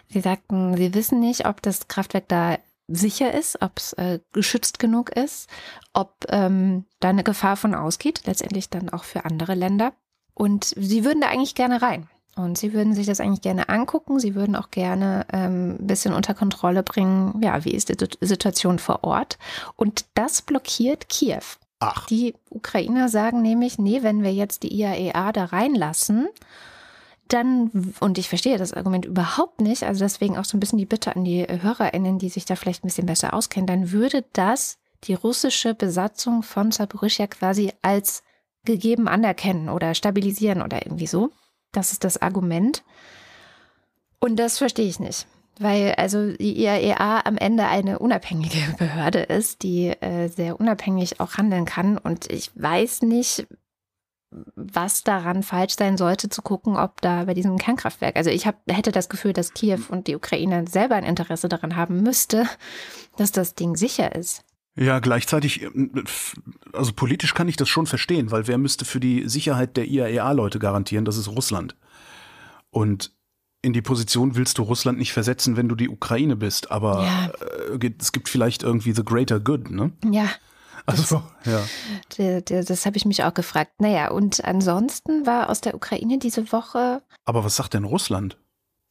Sie sagten, sie wissen nicht, ob das Kraftwerk da sicher ist, ob es äh, geschützt genug ist, ob ähm, da eine Gefahr von ausgeht, letztendlich dann auch für andere Länder. Und sie würden da eigentlich gerne rein. Und sie würden sich das eigentlich gerne angucken. Sie würden auch gerne ähm, ein bisschen unter Kontrolle bringen, ja, wie ist die Situation vor Ort. Und das blockiert Kiew. Ach. Die Ukrainer sagen nämlich, nee, wenn wir jetzt die IAEA e da reinlassen, dann, und ich verstehe das Argument überhaupt nicht, also deswegen auch so ein bisschen die Bitte an die HörerInnen, die sich da vielleicht ein bisschen besser auskennen, dann würde das die russische Besatzung von Saporischia quasi als gegeben anerkennen oder stabilisieren oder irgendwie so. Das ist das Argument. Und das verstehe ich nicht. Weil also die IAEA am Ende eine unabhängige *laughs* Behörde ist, die äh, sehr unabhängig auch handeln kann. Und ich weiß nicht, was daran falsch sein sollte, zu gucken, ob da bei diesem Kernkraftwerk, also ich hab, hätte das Gefühl, dass Kiew und die Ukraine selber ein Interesse daran haben müsste, dass das Ding sicher ist. Ja, gleichzeitig, äh, also politisch kann ich das schon verstehen, weil wer müsste für die Sicherheit der IAEA-Leute garantieren? Das ist Russland. Und in die Position willst du Russland nicht versetzen, wenn du die Ukraine bist, aber ja. Äh, es gibt vielleicht irgendwie the greater good, ne? Ja. Also, ja. Das, das, das habe ich mich auch gefragt. Naja, und ansonsten war aus der Ukraine diese Woche. Aber was sagt denn Russland?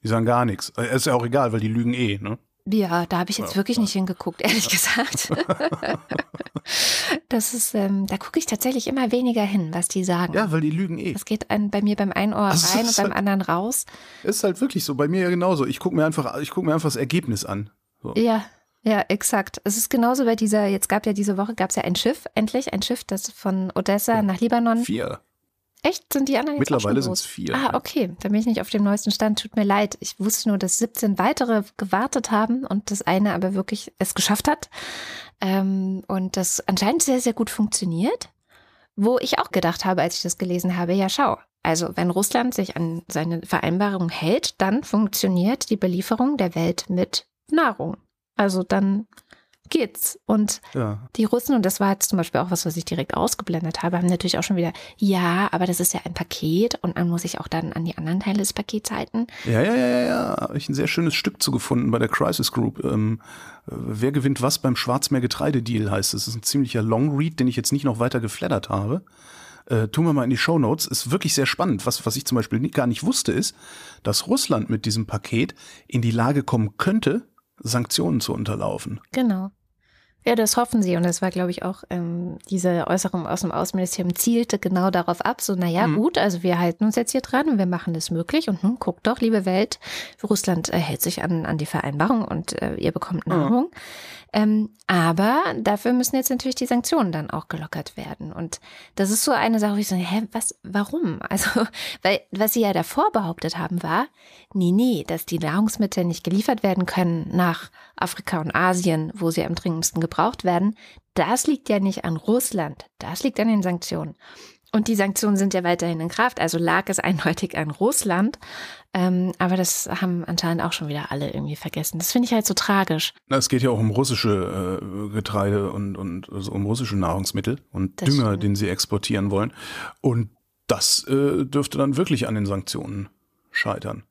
Die sagen gar nichts. Äh, ist ja auch egal, weil die lügen eh, ne? Ja, da habe ich jetzt ja, wirklich ja. nicht hingeguckt, ehrlich gesagt. *laughs* das ist, ähm, da gucke ich tatsächlich immer weniger hin, was die sagen. Ja, weil die lügen eh. Das geht ein, bei mir beim einen Ohr also rein und beim halt, anderen raus. Ist halt wirklich so. Bei mir ja genauso. Ich gucke mir einfach, ich gucke mir einfach das Ergebnis an. So. Ja, ja, exakt. Es ist genauso bei dieser, jetzt gab ja diese Woche, gab es ja ein Schiff, endlich ein Schiff, das von Odessa nach Libanon. Vier. Echt? Sind die anderen jetzt Mittlerweile sind es vier. Ah, okay. Da bin ich nicht auf dem neuesten Stand. Tut mir leid. Ich wusste nur, dass 17 weitere gewartet haben und das eine aber wirklich es geschafft hat. Ähm, und das anscheinend sehr, sehr gut funktioniert. Wo ich auch gedacht habe, als ich das gelesen habe, ja, schau. Also, wenn Russland sich an seine Vereinbarung hält, dann funktioniert die Belieferung der Welt mit Nahrung. Also dann geht's. Und ja. die Russen, und das war jetzt zum Beispiel auch was, was ich direkt ausgeblendet habe, haben natürlich auch schon wieder, ja, aber das ist ja ein Paket und man muss sich auch dann an die anderen Teile des Pakets halten. Ja, ja, ja, ja, ja. Habe ich ein sehr schönes Stück zugefunden bei der Crisis Group. Ähm, wer gewinnt was beim Schwarzmeer-Getreidedeal heißt es. Das ist ein ziemlicher Long Read, den ich jetzt nicht noch weiter geflattert habe. Äh, tun wir mal in die Show Notes. Ist wirklich sehr spannend. Was, was ich zum Beispiel gar nicht wusste, ist, dass Russland mit diesem Paket in die Lage kommen könnte, Sanktionen zu unterlaufen. Genau. Ja, das hoffen sie. Und das war, glaube ich, auch ähm, diese Äußerung aus dem Außenministerium zielte genau darauf ab. So, naja, mhm. gut, also wir halten uns jetzt hier dran und wir machen das möglich. Und nun guckt doch, liebe Welt, Russland äh, hält sich an, an die Vereinbarung und äh, ihr bekommt Nahrung. Mhm. Ähm, aber dafür müssen jetzt natürlich die Sanktionen dann auch gelockert werden. Und das ist so eine Sache, wo ich so, hä, was, warum? *laughs* Also, weil, was sie ja davor behauptet haben, war, nee, nee, dass die Nahrungsmittel nicht geliefert werden können nach Afrika und Asien, wo sie am dringendsten gebraucht werden. Das liegt ja nicht an Russland. Das liegt an den Sanktionen. Und die Sanktionen sind ja weiterhin in Kraft, also lag es eindeutig an Russland. Ähm, aber das haben anscheinend auch schon wieder alle irgendwie vergessen. Das finde ich halt so tragisch. Na, es geht ja auch um russische äh, Getreide und, und also um russische Nahrungsmittel und das Dünger, stimmt. den sie exportieren wollen. Und das äh, dürfte dann wirklich an den Sanktionen scheitern.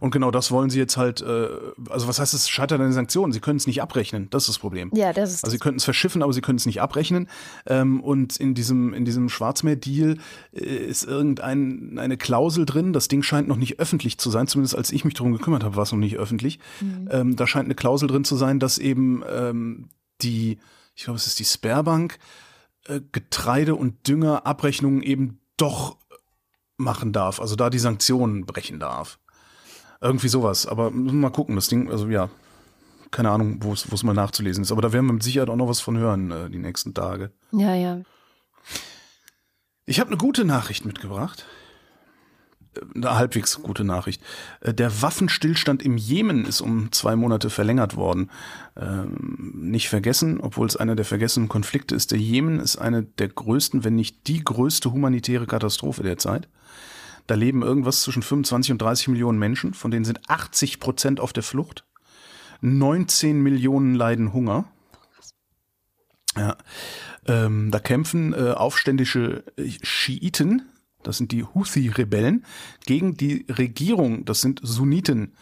Und genau das wollen sie jetzt halt, äh, also was heißt es, scheitert an den Sanktionen? Sie können es nicht abrechnen, das ist das Problem. Ja, das ist Also sie könnten es verschiffen, aber sie können es nicht abrechnen. Ähm, und in diesem, in diesem Schwarzmeer-Deal äh, ist irgendeine eine Klausel drin, das Ding scheint noch nicht öffentlich zu sein, zumindest als ich mich darum gekümmert habe, war es noch nicht öffentlich. Mhm. Ähm, da scheint eine Klausel drin zu sein, dass eben ähm, die, ich glaube, es ist die Sperrbank, äh, Getreide- und Düngerabrechnungen eben doch machen darf, also da die Sanktionen brechen darf. Irgendwie sowas. Aber mal gucken, das Ding, also ja, keine Ahnung, wo es mal nachzulesen ist. Aber da werden wir mit Sicherheit auch noch was von hören, äh, die nächsten Tage. Ja, ja. Ich habe eine gute Nachricht mitgebracht. Äh, eine halbwegs gute Nachricht. Äh, der Waffenstillstand im Jemen ist um zwei Monate verlängert worden. Ähm, nicht vergessen, obwohl es einer der vergessenen Konflikte ist, der Jemen ist eine der größten, wenn nicht die größte humanitäre Katastrophe der Zeit. Da leben irgendwas zwischen 25 und 30 Millionen Menschen, von denen sind 80 Prozent auf der Flucht. 19 Millionen leiden Hunger. Ja. Ähm, da kämpfen äh, aufständische Schiiten, das sind die Houthi-Rebellen, gegen die Regierung, das sind Sunniten,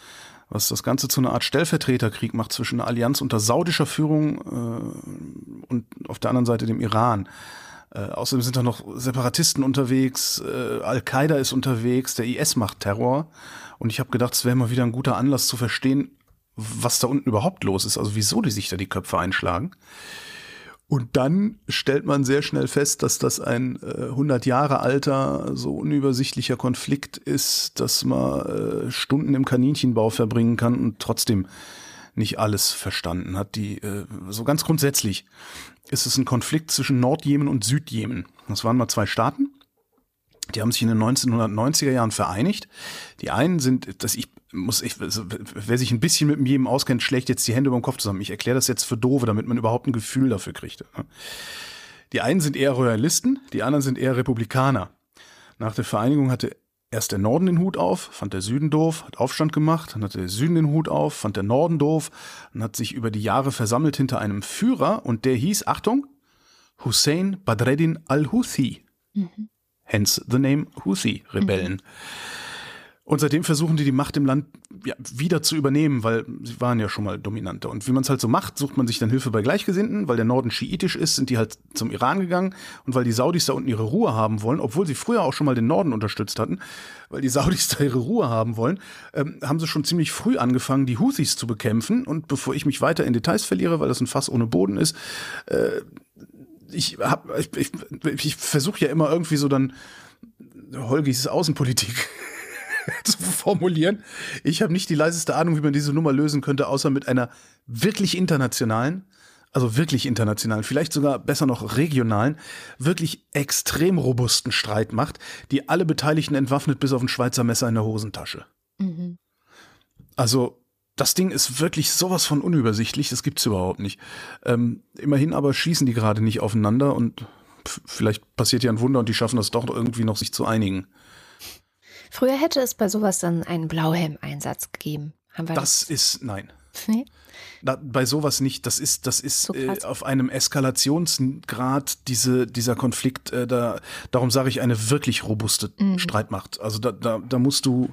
was das Ganze zu einer Art Stellvertreterkrieg macht zwischen einer Allianz unter saudischer Führung äh, und auf der anderen Seite dem Iran. Äh, außerdem sind da noch Separatisten unterwegs, äh, Al-Qaida ist unterwegs, der IS macht Terror. Und ich habe gedacht, es wäre mal wieder ein guter Anlass zu verstehen, was da unten überhaupt los ist, also wieso die sich da die Köpfe einschlagen. Und dann stellt man sehr schnell fest, dass das ein äh, 100 Jahre alter, so unübersichtlicher Konflikt ist, dass man äh, Stunden im Kaninchenbau verbringen kann und trotzdem nicht alles verstanden hat. Die äh, so ganz grundsätzlich ist es ein Konflikt zwischen Nordjemen und Südjemen. Das waren mal zwei Staaten. Die haben sich in den 1990er Jahren vereinigt. Die einen sind, dass ich muss ich, also, wer sich ein bisschen mit jedem auskennt, schlägt jetzt die Hände über den Kopf zusammen. Ich erkläre das jetzt für Dove, damit man überhaupt ein Gefühl dafür kriegt. Die einen sind eher Royalisten, die anderen sind eher Republikaner. Nach der Vereinigung hatte erst der Norden den Hut auf, fand der Süden doof, hat Aufstand gemacht, dann hatte der Süden den Hut auf, fand der Norden doof und hat sich über die Jahre versammelt hinter einem Führer und der hieß, Achtung, Hussein Badreddin al-Houthi. Mhm. Hence the name Houthi-Rebellen. Mhm. Und seitdem versuchen die die Macht im Land ja, wieder zu übernehmen, weil sie waren ja schon mal dominanter. Und wie man es halt so macht, sucht man sich dann Hilfe bei Gleichgesinnten, weil der Norden schiitisch ist, sind die halt zum Iran gegangen und weil die Saudis da unten ihre Ruhe haben wollen, obwohl sie früher auch schon mal den Norden unterstützt hatten, weil die Saudis da ihre Ruhe haben wollen, ähm, haben sie schon ziemlich früh angefangen, die Houthis zu bekämpfen. Und bevor ich mich weiter in Details verliere, weil das ein Fass ohne Boden ist, äh, ich, hab, ich, ich, ich versuche ja immer irgendwie so dann Holgis Außenpolitik *laughs* zu formulieren. Ich habe nicht die leiseste Ahnung, wie man diese Nummer lösen könnte, außer mit einer wirklich internationalen, also wirklich internationalen, vielleicht sogar besser noch regionalen, wirklich extrem robusten Streitmacht, die alle Beteiligten entwaffnet bis auf ein Schweizer Messer in der Hosentasche. Mhm. Also das Ding ist wirklich sowas von unübersichtlich, das gibt's überhaupt nicht. Ähm, immerhin aber schießen die gerade nicht aufeinander und vielleicht passiert ja ein Wunder und die schaffen das doch irgendwie noch, sich zu einigen. Früher hätte es bei sowas dann einen Blauhelm-Einsatz gegeben. Haben wir das, das ist, nein. Nee? Da, bei sowas nicht. Das ist, das ist so äh, auf einem Eskalationsgrad diese, dieser Konflikt. Äh, da, darum sage ich eine wirklich robuste mhm. Streitmacht. Also da, da, da musst du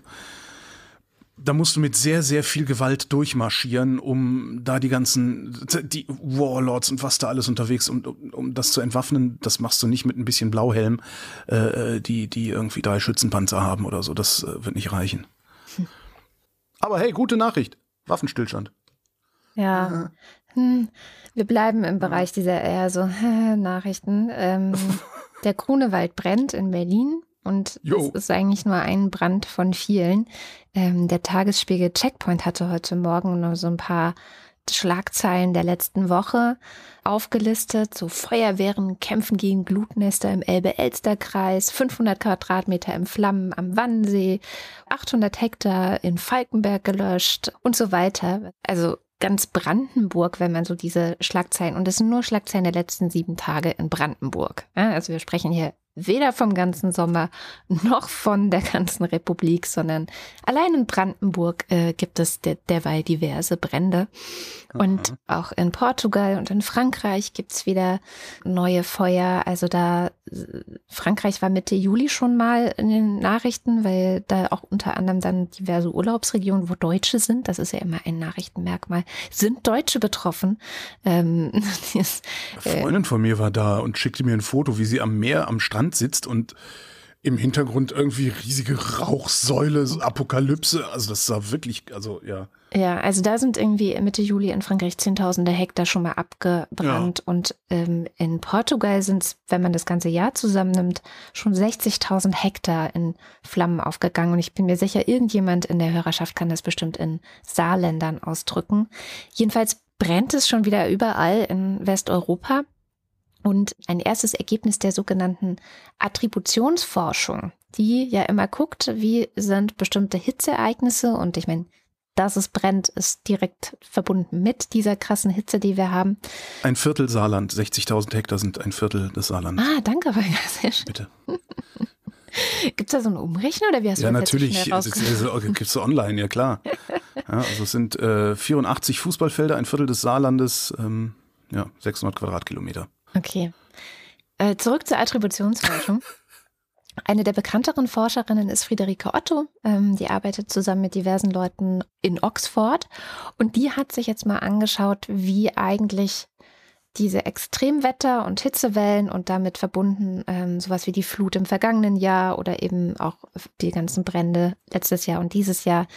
da musst du mit sehr, sehr viel Gewalt durchmarschieren, um da die ganzen, die Warlords und was da alles unterwegs, um, um, um das zu entwaffnen. Das machst du nicht mit ein bisschen Blauhelm, äh, die, die irgendwie drei Schützenpanzer haben oder so. Das äh, wird nicht reichen. Hm. *laughs* Aber hey, gute Nachricht. Waffenstillstand. Ja. Hm. Wir bleiben im Bereich dieser eher so äh, *laughs* Nachrichten. Ähm, *laughs* der Grunewald brennt in Berlin. Und es ist eigentlich nur ein Brand von vielen. Ähm, der Tagesspiegel Checkpoint hatte heute Morgen nur so ein paar Schlagzeilen der letzten Woche aufgelistet. So Feuerwehren kämpfen gegen Glutnester im Elbe-Elster-Kreis, 500 Quadratmeter im Flammen am Wannsee, 800 Hektar in Falkenberg gelöscht und so weiter. Also ganz Brandenburg, wenn man so diese Schlagzeilen, und das sind nur Schlagzeilen der letzten sieben Tage in Brandenburg. Also wir sprechen hier weder vom ganzen Sommer *laughs* noch von der ganzen Republik, sondern allein in Brandenburg äh, gibt es de derweil diverse Brände. Aha. Und auch in Portugal und in Frankreich gibt's wieder neue Feuer. Also da, Frankreich war Mitte Juli schon mal in den Nachrichten, weil da auch unter anderem dann diverse Urlaubsregionen, wo Deutsche sind, das ist ja immer ein Nachrichtenmerkmal, sind Deutsche betroffen. Ähm, *laughs* ist, äh, Freundin von mir war da und schickte mir ein Foto, wie sie am Meer, am Strand sitzt und im Hintergrund irgendwie riesige Rauchsäule, so Apokalypse. Also das sah wirklich, also ja. Ja, also da sind irgendwie Mitte Juli in Frankreich Zehntausende Hektar schon mal abgebrannt. Ja. Und ähm, in Portugal sind es, wenn man das ganze Jahr zusammennimmt, schon 60.000 Hektar in Flammen aufgegangen. Und ich bin mir sicher, irgendjemand in der Hörerschaft kann das bestimmt in Saarländern ausdrücken. Jedenfalls brennt es schon wieder überall in Westeuropa. Und ein erstes Ergebnis der sogenannten Attributionsforschung, die ja immer guckt, wie sind bestimmte Hitzeereignisse und ich meine, dass es brennt, ist direkt verbunden mit dieser krassen Hitze, die wir haben. Ein Viertel Saarland, 60.000 Hektar sind ein Viertel des Saarlandes. Ah, danke, ja, *laughs* sehr schön. Bitte. Gibt es da so einen Umrechner oder wie hast ja, du das natürlich. Ja, natürlich. Gibt es so online, ja klar. *laughs* Ja, also es sind äh, 84 Fußballfelder, ein Viertel des Saarlandes, ähm, ja, 600 Quadratkilometer. Okay. Äh, zurück zur Attributionsforschung. *laughs* Eine der bekannteren Forscherinnen ist Friederike Otto. Ähm, die arbeitet zusammen mit diversen Leuten in Oxford. Und die hat sich jetzt mal angeschaut, wie eigentlich diese Extremwetter und Hitzewellen und damit verbunden ähm, sowas wie die Flut im vergangenen Jahr oder eben auch die ganzen Brände letztes Jahr und dieses Jahr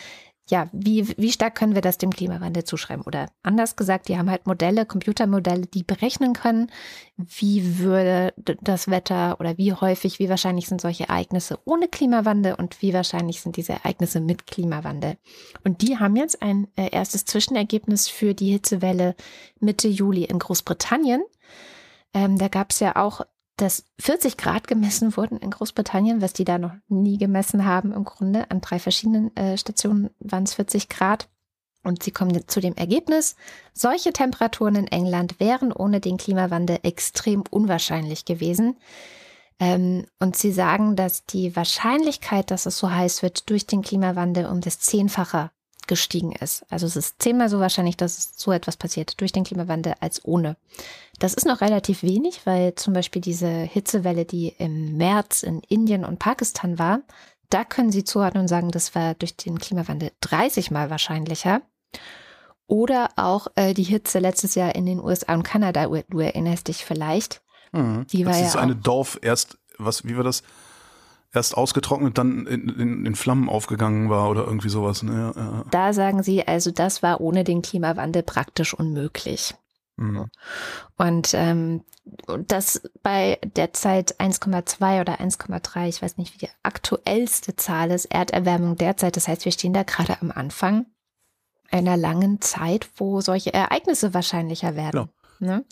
ja, wie, wie stark können wir das dem Klimawandel zuschreiben? Oder anders gesagt, die haben halt Modelle, Computermodelle, die berechnen können, wie würde das Wetter oder wie häufig, wie wahrscheinlich sind solche Ereignisse ohne Klimawandel und wie wahrscheinlich sind diese Ereignisse mit Klimawandel. Und die haben jetzt ein äh, erstes Zwischenergebnis für die Hitzewelle Mitte Juli in Großbritannien. Ähm, da gab es ja auch dass 40 Grad gemessen wurden in Großbritannien, was die da noch nie gemessen haben im Grunde. An drei verschiedenen äh, Stationen waren es 40 Grad. Und sie kommen zu dem Ergebnis, solche Temperaturen in England wären ohne den Klimawandel extrem unwahrscheinlich gewesen. Ähm, und sie sagen, dass die Wahrscheinlichkeit, dass es so heiß wird durch den Klimawandel um das Zehnfache gestiegen ist. Also es ist zehnmal so wahrscheinlich, dass so etwas passiert durch den Klimawandel als ohne. Das ist noch relativ wenig, weil zum Beispiel diese Hitzewelle, die im März in Indien und Pakistan war, da können Sie zuordnen und sagen, das war durch den Klimawandel 30 mal wahrscheinlicher. Oder auch äh, die Hitze letztes Jahr in den USA und Kanada, du erinnerst dich vielleicht. Mhm. Die war das ja ist eine Dorf erst, was, wie war das? Erst ausgetrocknet, dann in, in, in Flammen aufgegangen war oder irgendwie sowas. Ne? Ja. Da sagen sie, also das war ohne den Klimawandel praktisch unmöglich. Mhm. Und ähm, das bei derzeit 1,2 oder 1,3, ich weiß nicht, wie die aktuellste Zahl ist, Erderwärmung derzeit. Das heißt, wir stehen da gerade am Anfang einer langen Zeit, wo solche Ereignisse wahrscheinlicher werden. Genau. Ne?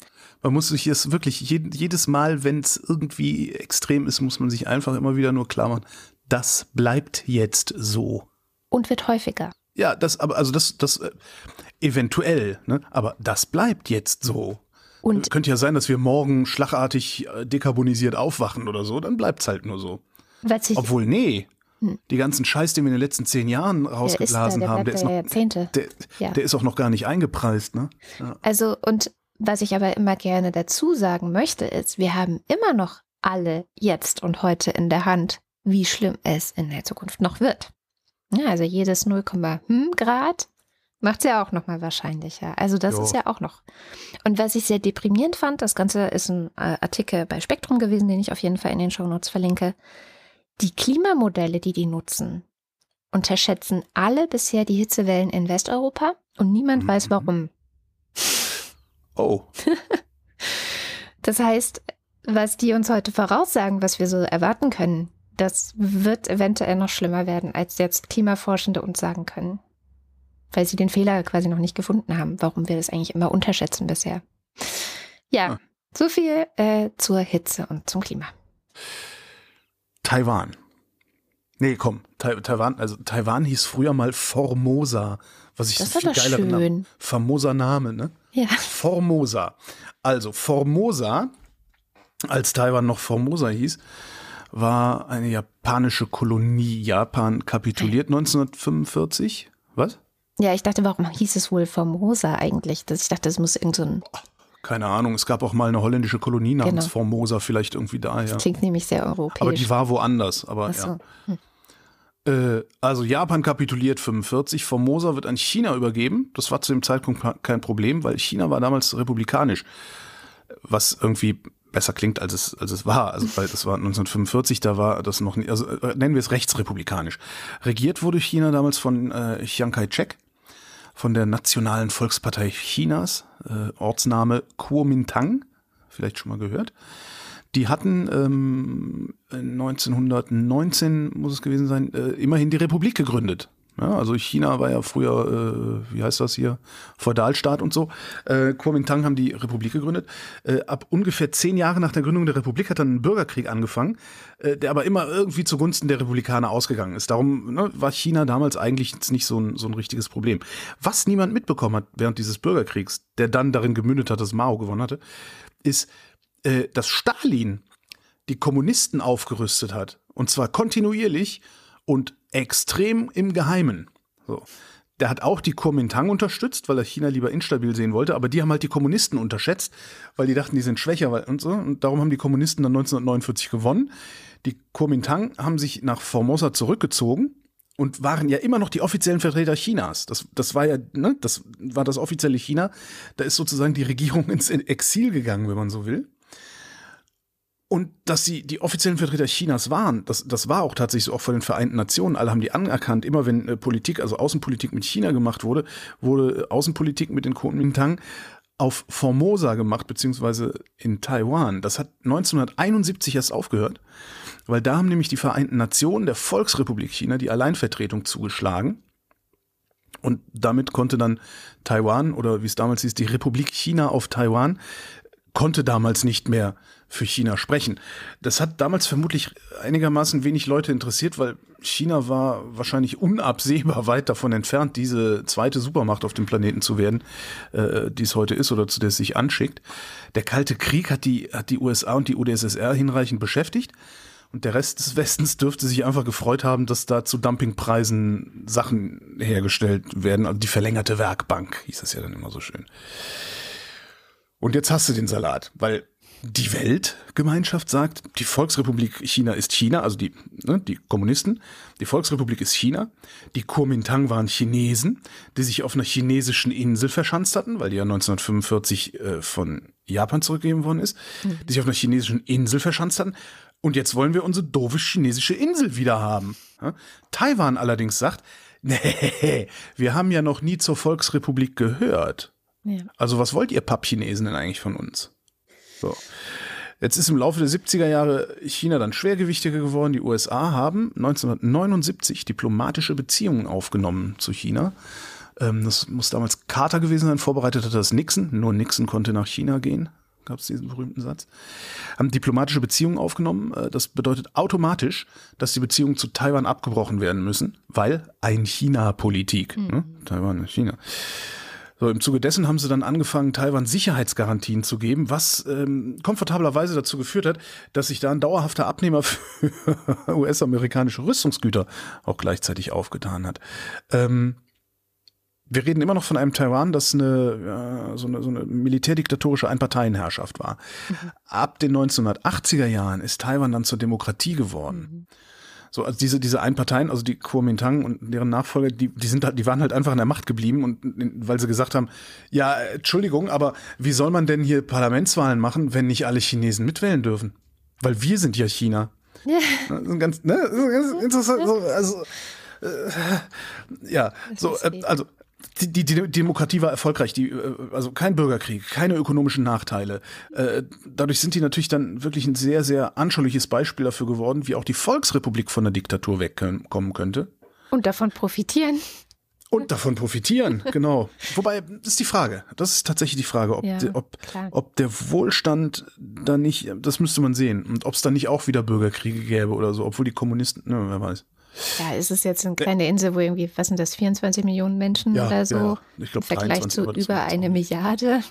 Man muss sich jetzt wirklich jed jedes Mal, wenn es irgendwie extrem ist, muss man sich einfach immer wieder nur klar machen, das bleibt jetzt so. Und wird häufiger. Ja, das, aber also das, das äh, eventuell, ne? Aber das bleibt jetzt so. Und Könnte ja sein, dass wir morgen schlagartig äh, dekarbonisiert aufwachen oder so, dann bleibt's halt nur so. Obwohl, nee. Hm. Die ganzen Scheiß, den wir in den letzten zehn Jahren der ist da, rausgeblasen der haben, der bleibt ist, da noch, ja Jahrzehnte. der, Ja. der ist auch noch gar nicht eingepreist, ne? Also, und was ich aber immer gerne dazu sagen möchte, ist, wir haben immer noch alle jetzt und heute in der Hand, wie schlimm es in der Zukunft noch wird. Ja, also jedes 0, hm Grad macht es ja auch noch mal wahrscheinlicher. Also das Jo. ist ja auch noch. Und was ich sehr deprimierend fand, das Ganze ist ein äh, Artikel bei Spektrum gewesen, den ich auf jeden Fall in den Shownotes verlinke. Die Klimamodelle, die die nutzen, unterschätzen alle bisher die Hitzewellen in Westeuropa und niemand Mhm. weiß warum. Oh, *laughs* Das heißt, was die uns heute voraussagen, was wir so erwarten können, das wird eventuell noch schlimmer werden, als jetzt Klimaforschende uns sagen können. Weil sie den Fehler quasi noch nicht gefunden haben, warum wir das eigentlich immer unterschätzen bisher. Ja, Ah. so viel äh, zur Hitze und zum Klima. Taiwan. Nee, komm, Tai Taiwan, also Taiwan hieß früher mal Formosa, was ich Das ist viel schön. Namen. Famoser Name, ne? Ja, Formosa. Also Formosa, als Taiwan noch Formosa hieß, war eine japanische Kolonie. Japan kapituliert 1945. Was? ja, ich dachte, warum hieß es wohl Formosa eigentlich? Ich dachte, das muss irgend so ein, Keine Ahnung. Es gab auch mal eine holländische Kolonie namens Genau. Formosa, vielleicht irgendwie daher. klingt nämlich sehr europäisch. Aber die war woanders. Aber so. ja. Äh, also Japan kapituliert 45, Formosa wird an China übergeben. Das war zu dem Zeitpunkt kein Problem, weil China war damals republikanisch. Was irgendwie besser klingt, als es, als es war. Also, weil das war 1945, da war das noch nicht, also äh, nennen wir es rechtsrepublikanisch. Regiert wurde China damals von äh, Chiang Kai-shek, von der Nationalen Volkspartei Chinas, äh, Ortsname Kuomintang, vielleicht schon mal gehört. Die hatten ähm, 1919, muss es gewesen sein, äh, immerhin die Republik gegründet. Ja, also China war ja früher, äh, wie heißt das hier, Feudalstaat und so. Äh, Kuomintang haben die Republik gegründet. Äh, ab ungefähr zehn Jahre nach der Gründung der Republik hat dann ein Bürgerkrieg angefangen, äh, der aber immer irgendwie zugunsten der Republikaner ausgegangen ist. Darum ne, war China damals eigentlich nicht so ein, so ein richtiges Problem. Was niemand mitbekommen hat während dieses Bürgerkriegs, der dann darin gemündet hat, dass Mao gewonnen hatte, ist, äh, dass Stalin die Kommunisten aufgerüstet hat. Und zwar kontinuierlich und extrem im Geheimen. So. Der hat auch die Kuomintang unterstützt, weil er China lieber instabil sehen wollte, aber die haben halt die Kommunisten unterschätzt, weil die dachten, die sind schwächer und so. Und darum haben die Kommunisten dann 1949 gewonnen. Die Kuomintang haben sich nach Formosa zurückgezogen und waren ja immer noch die offiziellen Vertreter Chinas. Das, das war ja, ne, das war das offizielle China. Da ist sozusagen die Regierung *laughs* ins Exil gegangen, wenn man so will. Und dass sie die offiziellen Vertreter Chinas waren, das, das war auch tatsächlich so auch von den Vereinten Nationen. Alle haben die anerkannt. Immer wenn äh, Politik, also Außenpolitik mit China gemacht wurde, wurde äh, Außenpolitik mit den Kuomintang auf Formosa gemacht, beziehungsweise in Taiwan. Das hat 1971 erst aufgehört, weil da haben nämlich die Vereinten Nationen der Volksrepublik China die Alleinvertretung zugeschlagen. Und damit konnte dann Taiwan oder wie es damals hieß, die Republik China auf Taiwan, konnte damals nicht mehr für China sprechen. Das hat damals vermutlich einigermaßen wenig Leute interessiert, weil China war wahrscheinlich unabsehbar weit davon entfernt, diese zweite Supermacht auf dem Planeten zu werden, äh, die es heute ist oder zu der es sich anschickt. Der Kalte Krieg hat die, hat die USA und die UdSSR hinreichend beschäftigt. Und der Rest des Westens dürfte sich einfach gefreut haben, dass da zu Dumpingpreisen Sachen hergestellt werden. Also die verlängerte Werkbank, hieß das ja dann immer so schön. Und jetzt hast du den Salat, weil die Weltgemeinschaft sagt, die Volksrepublik China ist China, also die, ne, die Kommunisten, die Volksrepublik ist China, die Kuomintang waren Chinesen, die sich auf einer chinesischen Insel verschanzt hatten, weil die ja 1945 äh, von Japan zurückgegeben worden ist, mhm. die sich auf einer chinesischen Insel verschanzt hatten. Und jetzt wollen wir unsere doofe chinesische Insel wieder haben. Ja? Taiwan allerdings sagt, *laughs* nee, wir haben ja noch nie zur Volksrepublik gehört. Ja. Also was wollt ihr Pappchinesen denn eigentlich von uns? So. Jetzt ist im Laufe der 70er Jahre China dann schwergewichtiger geworden. Die USA haben 1979 diplomatische Beziehungen aufgenommen zu China. Ähm, das muss damals Carter gewesen sein, vorbereitet hat das Nixon. Nur Nixon konnte nach China gehen, gab es diesen berühmten Satz. Haben diplomatische Beziehungen aufgenommen. Äh, das bedeutet automatisch, dass die Beziehungen zu Taiwan abgebrochen werden müssen, weil ein China-Politik. Mhm. Ne? Taiwan, China. So, im Zuge dessen haben sie dann angefangen, Taiwan Sicherheitsgarantien zu geben, was ähm, komfortablerweise dazu geführt hat, dass sich da ein dauerhafter Abnehmer *laughs* für US-amerikanische Rüstungsgüter auch gleichzeitig aufgetan hat. Ähm, wir reden immer noch von einem Taiwan, das eine, ja, so, eine so eine militärdiktatorische Einparteienherrschaft war. Mhm. Ab den 1980er Jahren ist Taiwan dann zur Demokratie geworden. Mhm. So, also diese, diese Einparteien, also die Kuomintang und deren Nachfolger, die, die sind halt, die waren halt einfach an der Macht geblieben und weil sie gesagt haben, ja, Entschuldigung, aber wie soll man denn hier Parlamentswahlen machen, wenn nicht alle Chinesen mitwählen dürfen? Weil wir sind ja China. Ja. Ganz, ne, ganz interessant. So, also, äh, ja, so, äh, also die, die, Demokratie war erfolgreich, die, äh, also kein Bürgerkrieg, keine ökonomischen Nachteile. Äh, dadurch sind die natürlich dann wirklich ein sehr, sehr anschauliches Beispiel dafür geworden, wie auch die Volksrepublik von der Diktatur wegkommen könnte. Und davon profitieren. Und davon profitieren, *laughs* genau. Wobei, das ist die Frage. Das ist tatsächlich die Frage, ob, ja, ob, ob der Wohlstand da nicht, das müsste man sehen. Und ob es da nicht auch wieder Bürgerkriege gäbe oder so, obwohl die Kommunisten, ne, wer weiß. Ja, ist es jetzt eine kleine Insel, wo irgendwie, was sind das, 24 Millionen Menschen ja, oder so? Ja, ich glaube, Vergleich zu über eine Milliarde. *laughs*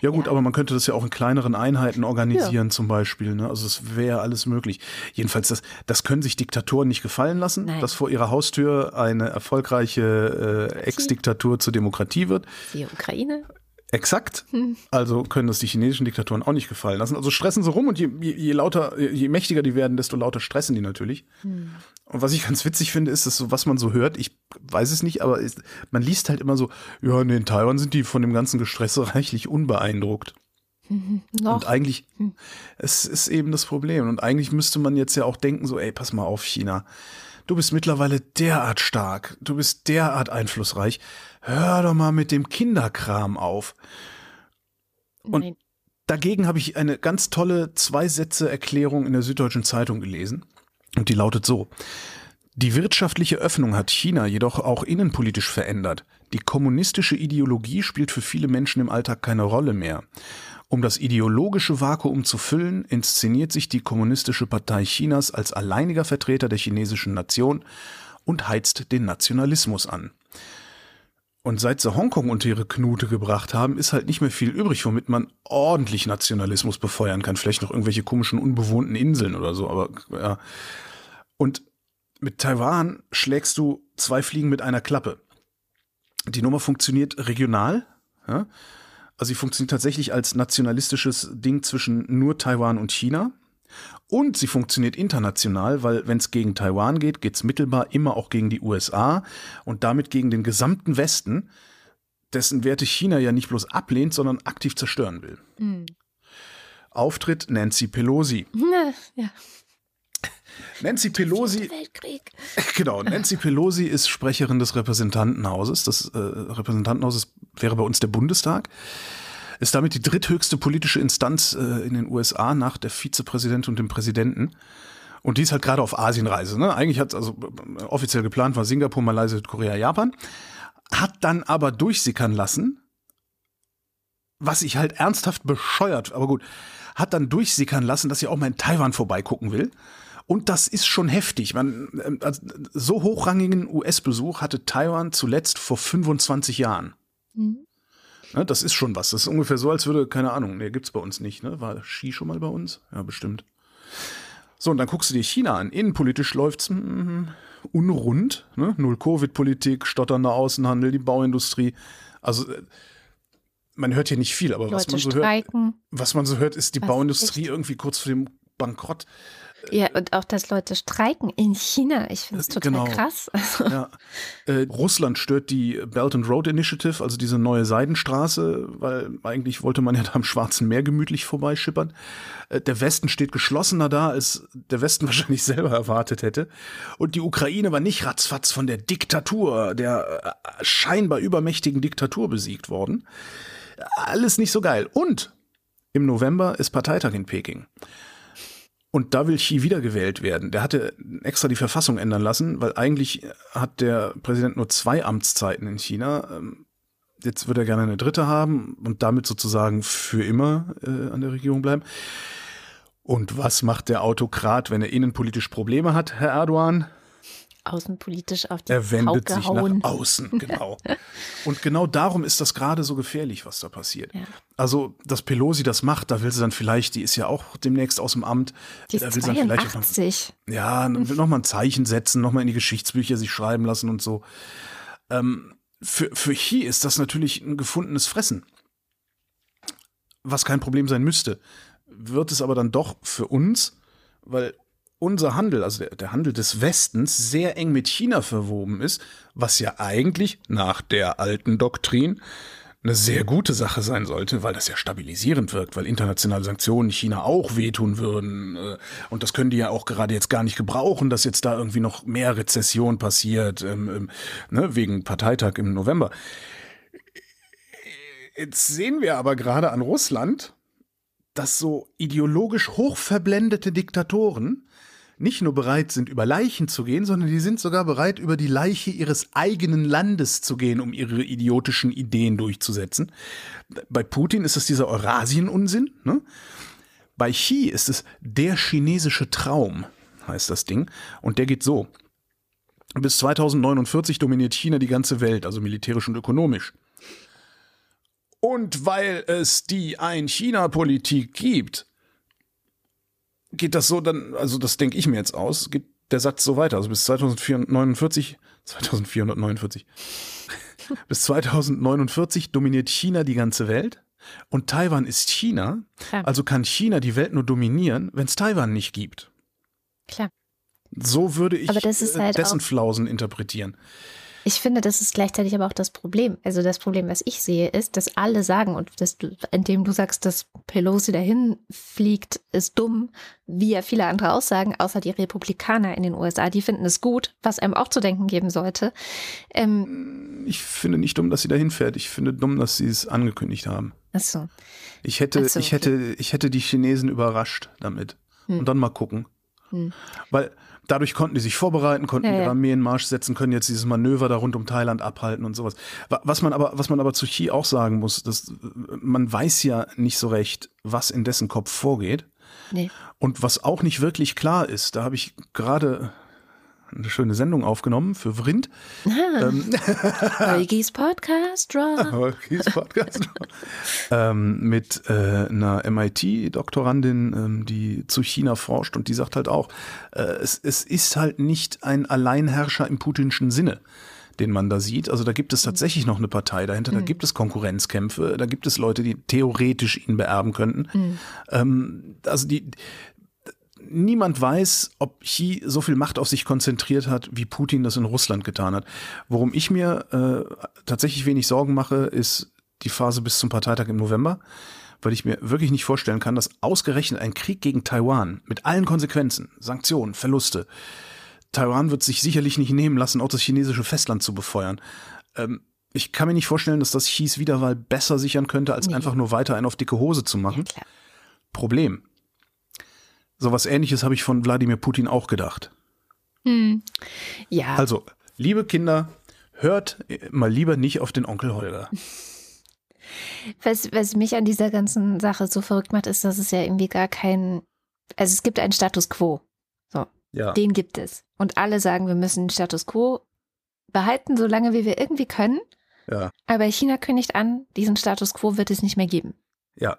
Ja gut, ja. aber man könnte das ja auch in kleineren Einheiten organisieren ja. zum Beispiel. Ne? Also es wäre alles möglich. Jedenfalls, das, das können sich Diktatoren nicht gefallen lassen, Nein. dass vor ihrer Haustür eine erfolgreiche äh, Ex-Diktatur zur Demokratie wird. Die Ukraine? Exakt. Hm. Also können das die chinesischen Diktatoren auch nicht gefallen lassen. Also stressen sie rum und je, je, je lauter, je mächtiger die werden, desto lauter stressen die natürlich. Hm. Und was ich ganz witzig finde, ist, dass so, was man so hört, ich weiß es nicht, aber ist, man liest halt immer so, ja, in Taiwan sind die von dem ganzen Gestresse *laughs* reichlich unbeeindruckt. *laughs* Mhm, und eigentlich, hm. es ist eben das Problem. Und eigentlich müsste man jetzt ja auch denken, so, ey, pass mal auf, China. Du bist mittlerweile derart stark, du bist derart einflussreich hör doch mal mit dem Kinderkram auf. Und Nein. dagegen habe ich eine ganz tolle Zwei-Sätze-Erklärung in der Süddeutschen Zeitung gelesen. Und die lautet so. Die wirtschaftliche Öffnung hat China jedoch auch innenpolitisch verändert. Die kommunistische Ideologie spielt für viele Menschen im Alltag keine Rolle mehr. Um das ideologische Vakuum zu füllen, inszeniert sich die Kommunistische Partei Chinas als alleiniger Vertreter der chinesischen Nation und heizt den Nationalismus an. Und seit sie Hongkong unter ihre Knute gebracht haben, ist halt nicht mehr viel übrig, womit man ordentlich Nationalismus befeuern kann. Vielleicht noch irgendwelche komischen, unbewohnten Inseln oder so, aber ja. Und mit Taiwan schlägst du zwei Fliegen mit einer Klappe. Die Nummer funktioniert regional, ja. Also sie funktioniert tatsächlich als nationalistisches Ding zwischen nur Taiwan und China. Und sie funktioniert international, weil wenn es gegen Taiwan geht, geht es mittelbar immer auch gegen die USA und damit gegen den gesamten Westen, dessen Werte China ja nicht bloß ablehnt, sondern aktiv zerstören will. Mhm. Auftritt Nancy Pelosi. *laughs* Ja. Nancy Pelosi. Weltkrieg. *laughs* Genau, Nancy Pelosi ist Sprecherin des Repräsentantenhauses. Das äh, Repräsentantenhaus wäre bei uns der Bundestag ist damit die dritthöchste politische Instanz äh, in den USA nach der Vizepräsidentin und dem Präsidenten. Und die ist halt gerade auf Asienreise. Ne? Eigentlich hat also äh, offiziell geplant war Singapur, Malaysia, Korea, Japan. Hat dann aber durchsickern lassen, was ich halt ernsthaft bescheuert, aber gut, hat dann durchsickern lassen, dass sie auch mal in Taiwan vorbeigucken will. Und das ist schon heftig. Man, ähm, also, so hochrangigen US-Besuch hatte Taiwan zuletzt vor 25 Jahren. Mhm. Ne, das ist schon was. Das ist ungefähr so, als würde, keine Ahnung, nee, gibt's bei uns nicht. Ne? War Ski schon mal bei uns? Ja, bestimmt. So, und dann guckst du dir China an. Innenpolitisch läuft's mm, unrund. Ne? Null-Covid-Politik, stotternder Außenhandel, die Bauindustrie. Also äh, man hört hier nicht viel, aber was man so streiken. hört, was man so hört, ist die was Bauindustrie echt? irgendwie kurz vor dem Bankrott. Ja, und auch, dass Leute streiken in China. Ich finde es total genau. krass. *laughs* Also. Ja. Äh, Russland stört die Belt and Road Initiative, also diese neue Seidenstraße, weil eigentlich wollte man ja da am Schwarzen Meer gemütlich vorbeischippern. Äh, der Westen steht geschlossener da, als der Westen *laughs* wahrscheinlich selber erwartet hätte. Und die Ukraine war nicht ratzfatz von der Diktatur, der äh, scheinbar übermächtigen Diktatur besiegt worden. Alles nicht so geil. Und im November ist Parteitag in Peking. Und da will Xi wiedergewählt werden. Der hatte extra die Verfassung ändern lassen, weil eigentlich hat der Präsident nur zwei Amtszeiten in China. Ähm, jetzt würde er gerne eine dritte haben und damit sozusagen für immer äh, an der Regierung bleiben. Und was macht der Autokrat, wenn er innenpolitisch Probleme hat, Herr Erdogan? Außenpolitisch auf die Er wendet sich nach außen, *laughs* genau. Und genau darum ist das gerade so gefährlich, was da passiert. Ja. Also, dass Pelosi das macht, da will sie dann vielleicht, die ist ja auch demnächst aus dem Amt, die da will sie dann vielleicht noch, ja, will noch mal ein Zeichen setzen, noch mal in die Geschichtsbücher sich schreiben lassen und so. Ähm, für, für Xi ist das natürlich ein gefundenes Fressen. Was kein Problem sein müsste. Wird es aber dann doch für uns, weil unser Handel, also der, der, Handel des Westens, sehr eng mit China verwoben ist, was ja eigentlich nach der alten Doktrin eine sehr gute Sache sein sollte, weil das ja stabilisierend wirkt, weil internationale Sanktionen China auch wehtun würden. Äh, und das können die ja auch gerade jetzt gar nicht gebrauchen, dass jetzt da irgendwie noch mehr Rezession passiert, ähm, ähm, ne, wegen Parteitag im November. Jetzt sehen wir aber gerade an Russland, dass so ideologisch hochverblendete Diktatoren nicht nur bereit sind, über Leichen zu gehen, sondern die sind sogar bereit, über die Leiche ihres eigenen Landes zu gehen, um ihre idiotischen Ideen durchzusetzen. Bei Putin ist es dieser Eurasien-Unsinn. Ne? Bei Xi ist es der chinesische Traum, heißt das Ding. Und der geht so. Bis 2049 dominiert China die ganze Welt, also militärisch und ökonomisch. Und weil es die Ein-China-Politik gibt, geht das so dann, also das denke ich mir jetzt aus, geht der Satz so weiter. Also bis 2049, 2449, *laughs* bis 2049 dominiert China die ganze Welt und Taiwan ist China. Klar. Also kann China die Welt nur dominieren, wenn es Taiwan nicht gibt. Klar. So würde ich halt dessen Flausen interpretieren. Ich finde, das ist gleichzeitig aber auch das Problem. Also das Problem, was ich sehe, ist, dass alle sagen, und dass du, indem du sagst, dass Pelosi dahin fliegt, ist dumm, wie ja viele andere aussagen, außer die Republikaner in den USA, die finden es gut, was einem auch zu denken geben sollte. Ähm, ich finde nicht dumm, dass sie dahin fährt. Ich finde dumm, dass sie es angekündigt haben. Ach so. Ich hätte, so, ich hätte, ich hätte die Chinesen überrascht damit. Hm. Und dann mal gucken. Hm. Weil dadurch konnten die sich vorbereiten, konnten ja, ihre Armee in Marsch setzen, können jetzt dieses Manöver da rund um Thailand abhalten und sowas. Was man aber, was man aber zu Xi auch sagen muss, dass man weiß ja nicht so recht, was in dessen Kopf vorgeht. Nee. Und was auch nicht wirklich klar ist, da habe ich gerade eine schöne Sendung aufgenommen für Vrind. Ah, ähm, *laughs* Eugis Podcast Draw. Eugis Podcast Draw. ähm, mit äh, einer MIT-Doktorandin, ähm, die zu China forscht und die sagt halt auch, äh, es, es ist halt nicht ein Alleinherrscher im putinschen Sinne den man da sieht. Also da gibt es tatsächlich noch eine Partei dahinter, da mhm. gibt es Konkurrenzkämpfe, da gibt es Leute, die theoretisch ihn beerben könnten. Mhm. Ähm, also die, niemand weiß, ob Xi so viel Macht auf sich konzentriert hat, wie Putin das in Russland getan hat. Worum ich mir äh, tatsächlich wenig Sorgen mache, ist die Phase bis zum Parteitag im November, weil ich mir wirklich nicht vorstellen kann, dass ausgerechnet ein Krieg gegen Taiwan mit allen Konsequenzen, Sanktionen, Verluste, Taiwan wird sich sicherlich nicht nehmen lassen, auch das chinesische Festland zu befeuern. Ähm, ich kann mir nicht vorstellen, dass das Xis Wiederwahl besser sichern könnte, als nee. einfach nur weiter einen auf dicke Hose zu machen. Ja, Problem. Sowas ähnliches habe ich von Wladimir Putin auch gedacht. Hm. Ja. Also, liebe Kinder, hört mal lieber nicht auf den Onkel Holger. Was, was mich an dieser ganzen Sache so verrückt macht, ist, dass es ja irgendwie gar kein, also es gibt einen Status quo. So. Ja. Den gibt es. Und alle sagen, wir müssen den Status quo behalten, solange wie wir irgendwie können. Ja. Aber China kündigt an, diesen Status quo wird es nicht mehr geben. Ja.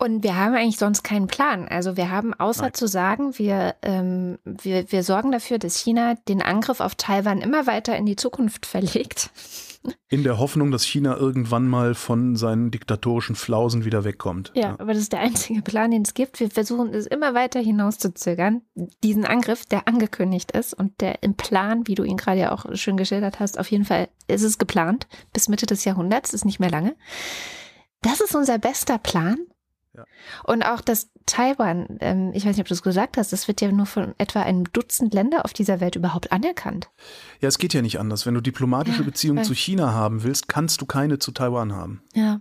Und wir haben eigentlich sonst keinen Plan. Also wir haben außer Nein. zu sagen, wir, ähm, wir, wir sorgen dafür, dass China den Angriff auf Taiwan immer weiter in die Zukunft verlegt. In der Hoffnung, dass China irgendwann mal von seinen diktatorischen Flausen wieder wegkommt. Ja, ja. aber das ist der einzige Plan, den es gibt. Wir versuchen es immer weiter hinauszuzögern. Diesen Angriff, der angekündigt ist und der im Plan, wie du ihn gerade ja auch schön geschildert hast, auf jeden Fall ist es geplant. Bis Mitte des Jahrhunderts, ist nicht mehr lange. Das ist unser bester Plan. Ja. Und auch das Taiwan, ähm, ich weiß nicht, ob du es gesagt hast, das wird ja nur von etwa einem Dutzend Länder auf dieser Welt überhaupt anerkannt. Ja, es geht ja nicht anders. Wenn du diplomatische ja, Beziehungen zu China haben willst, kannst du keine zu Taiwan haben. Ja.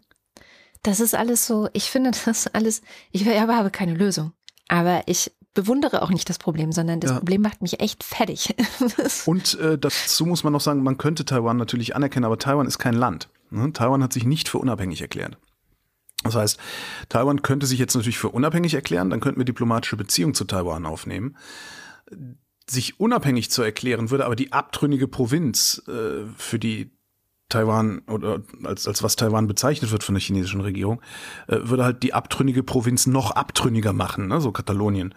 Das ist alles so, ich finde das alles, ich habe keine Lösung. Aber ich bewundere auch nicht das Problem, sondern das ja. Problem macht mich echt fertig. *laughs* Und äh, dazu muss man noch sagen, man könnte Taiwan natürlich anerkennen, aber Taiwan ist kein Land. Ne? Taiwan hat sich nicht für unabhängig erklärt. Das heißt, Taiwan könnte sich jetzt natürlich für unabhängig erklären, dann könnten wir diplomatische Beziehungen zu Taiwan aufnehmen. Sich unabhängig zu erklären, würde aber die abtrünnige Provinz, äh, für die Taiwan oder als, als was Taiwan bezeichnet wird von der chinesischen Regierung, äh, würde halt die abtrünnige Provinz noch abtrünniger machen, ne, so Katalonien.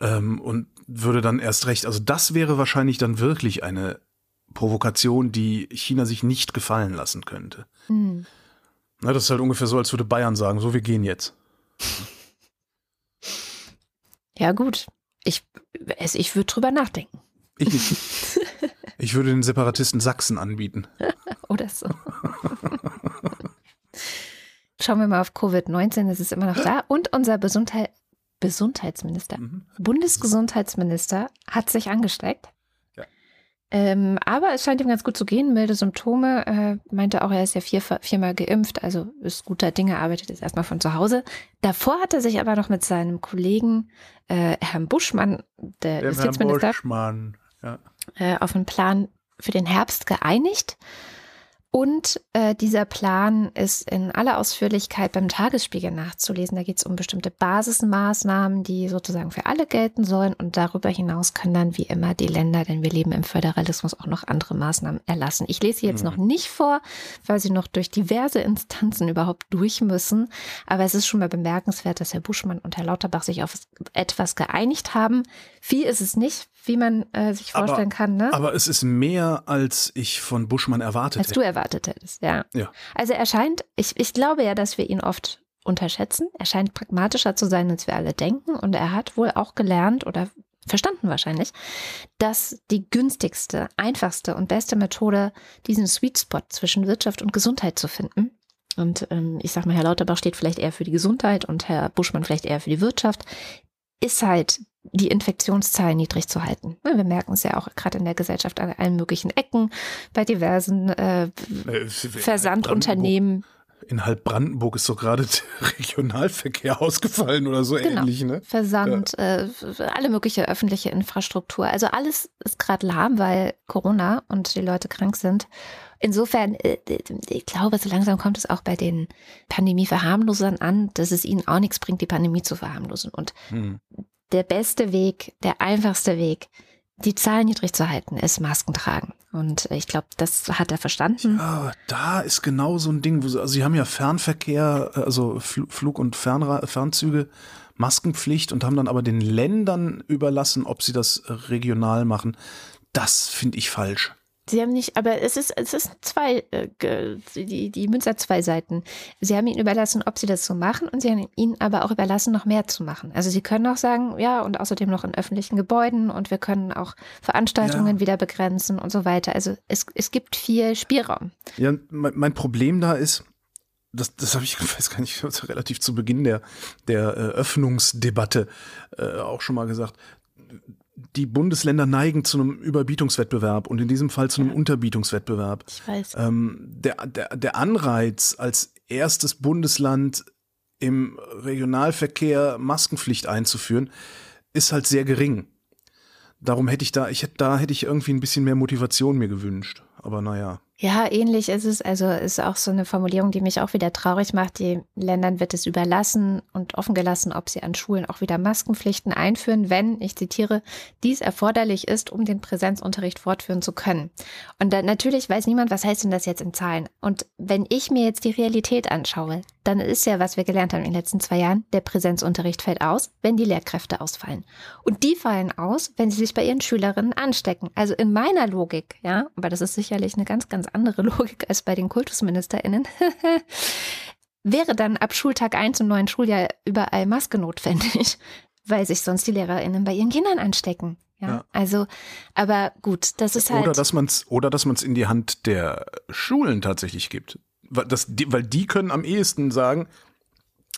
Ähm, und würde dann erst recht, also das wäre wahrscheinlich dann wirklich eine Provokation, die China sich nicht gefallen lassen könnte. Mhm. Na, das ist halt ungefähr so, als würde Bayern sagen, so, wir gehen jetzt. Ja, gut. Ich, ich würde drüber nachdenken. Ich nicht. *laughs* Ich würde den Separatisten Sachsen anbieten. *laughs* Oder so. Schauen wir mal auf Covid-19, es ist immer noch da. Und unser Gesundheit, Gesundheitsminister, mhm. Bundesgesundheitsminister hat sich angesteckt. Ähm, aber es scheint ihm ganz gut zu gehen, milde Symptome. Äh, meinte auch, er ist ja vier, viermal geimpft, also ist guter Dinge, arbeitet jetzt erstmal von zu Hause. Davor hat er sich aber noch mit seinem Kollegen äh, Herrn Buschmann, der Dem Justizminister, Buschmann, ja. äh, auf einen Plan für den Herbst geeinigt. Und äh, dieser Plan ist in aller Ausführlichkeit beim Tagesspiegel nachzulesen. Da geht es um bestimmte Basismaßnahmen, die sozusagen für alle gelten sollen. Und darüber hinaus können dann wie immer die Länder, denn wir leben im Föderalismus, auch noch andere Maßnahmen erlassen. Ich lese sie jetzt mhm. noch nicht vor, weil sie noch durch diverse Instanzen überhaupt durch müssen. Aber es ist schon mal bemerkenswert, dass Herr Buschmann und Herr Lauterbach sich auf etwas geeinigt haben. Viel ist es nicht, wie man äh, sich vorstellen aber, kann. Ne? Aber es ist mehr, als ich von Buschmann erwartet Als du erwartet hättest, ja. ja. Also er scheint, ich, ich glaube ja, dass wir ihn oft unterschätzen. Er scheint pragmatischer zu sein, als wir alle denken. Und er hat wohl auch gelernt oder verstanden wahrscheinlich, dass die günstigste, einfachste und beste Methode, diesen Sweet Spot zwischen Wirtschaft und Gesundheit zu finden, und ähm, ich sag mal, Herr Lauterbach steht vielleicht eher für die Gesundheit und Herr Buschmann vielleicht eher für die Wirtschaft, ist halt die Infektionszahlen niedrig zu halten. Wir merken es ja auch gerade in der Gesellschaft an allen möglichen Ecken, bei diversen äh, äh Versandunternehmen. In halb Brandenburg ist so gerade der *laughs* Regionalverkehr ausgefallen oder so genau. ähnlich. Ne? Versand, ja. äh, alle mögliche öffentliche Infrastruktur. Also alles ist gerade lahm, weil Corona und die Leute krank sind. Insofern, äh, ich glaube, so langsam kommt es auch bei den Pandemie-Verharmlosern an, dass es ihnen auch nichts bringt, die Pandemie zu verharmlosen. Und hm der beste Weg, der einfachste Weg, die Zahlen niedrig zu halten, ist Masken tragen. Und ich glaube, das hat er verstanden. Ja, da ist genau so ein Ding, wo sie, also sie haben ja Fernverkehr, also Flug- und Fernra Fernzüge, Maskenpflicht und haben dann aber den Ländern überlassen, ob sie das regional machen. Das finde ich falsch. Sie haben nicht, aber es ist, es ist zwei, äh, die, die Münze hat zwei Seiten. Sie haben ihnen überlassen, ob sie das so machen und sie haben ihnen aber auch überlassen, noch mehr zu machen. Also sie können auch sagen, ja, und außerdem noch in öffentlichen Gebäuden und wir können auch Veranstaltungen ja. wieder begrenzen und so weiter. Also es, es gibt viel Spielraum. Ja, mein, mein Problem da ist, das, das habe ich, *laughs* weiß gar nicht, relativ zu Beginn der, der äh, Öffnungsdebatte äh, auch schon mal gesagt die Bundesländer neigen zu einem Überbietungswettbewerb und in diesem Fall zu einem ja. Unterbietungswettbewerb. Ich weiß. Ähm, der, der, der Anreiz, als erstes Bundesland im Regionalverkehr Maskenpflicht einzuführen, ist halt sehr gering. Darum hätte ich da, ich hätte, da hätte ich irgendwie ein bisschen mehr Motivation mir gewünscht. Aber naja. Ja, ähnlich ist es. Also ist auch so eine Formulierung, die mich auch wieder traurig macht. Die Ländern wird es überlassen und offen gelassen, ob sie an Schulen auch wieder Maskenpflichten einführen, wenn, ich zitiere, dies erforderlich ist, um den Präsenzunterricht fortführen zu können. Und dann natürlich weiß niemand, was heißt denn das jetzt in Zahlen. Und wenn ich mir jetzt die Realität anschaue, dann ist ja, was wir gelernt haben in den letzten zwei Jahren, der Präsenzunterricht fällt aus, wenn die Lehrkräfte ausfallen. Und die fallen aus, wenn sie sich bei ihren Schülerinnen anstecken. Also in meiner Logik, ja, aber das ist sicherlich eine ganz, ganz andere *laughs* Logik als bei den KultusministerInnen, *laughs* wäre dann ab Schultag 1 im neuen Schuljahr überall Maske notwendig, *laughs* weil sich sonst die LehrerInnen bei ihren Kindern anstecken. Ja, ja. also, aber gut, das ist halt. Oder dass man es, oder dass man es in die Hand der Schulen tatsächlich gibt weil, das, die, weil die können am ehesten sagen,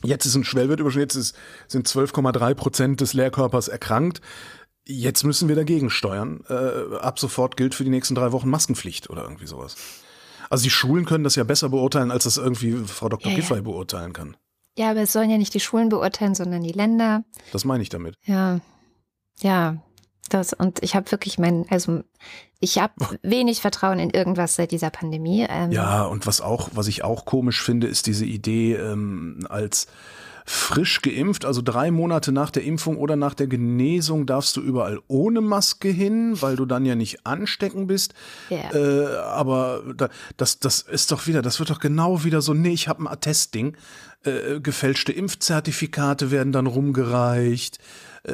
jetzt ist ein Schwellwert überschritten, jetzt ist, sind 12,3 Prozent des Lehrkörpers erkrankt. Jetzt müssen wir dagegen steuern. Äh, ab sofort gilt für die nächsten drei Wochen Maskenpflicht oder irgendwie sowas. Also die Schulen können das ja besser beurteilen, als das irgendwie Frau Dr. Ja, Giffey ja. beurteilen kann. Ja, aber es sollen ja nicht die Schulen beurteilen, sondern die Länder. Das meine ich damit. Ja, ja, das, und ich habe wirklich mein, also ich habe wenig Vertrauen in irgendwas seit dieser Pandemie. Ähm. Ja, und was auch, was ich auch komisch finde, ist diese Idee, ähm, als frisch geimpft, also drei Monate nach der Impfung oder nach der Genesung darfst du überall ohne Maske hin, weil du dann ja nicht anstecken bist. Yeah. Äh, aber da, das, das ist doch wieder, das wird doch genau wieder so, nee, ich habe ein Attestding. Äh, gefälschte Impfzertifikate werden dann rumgereicht. Äh,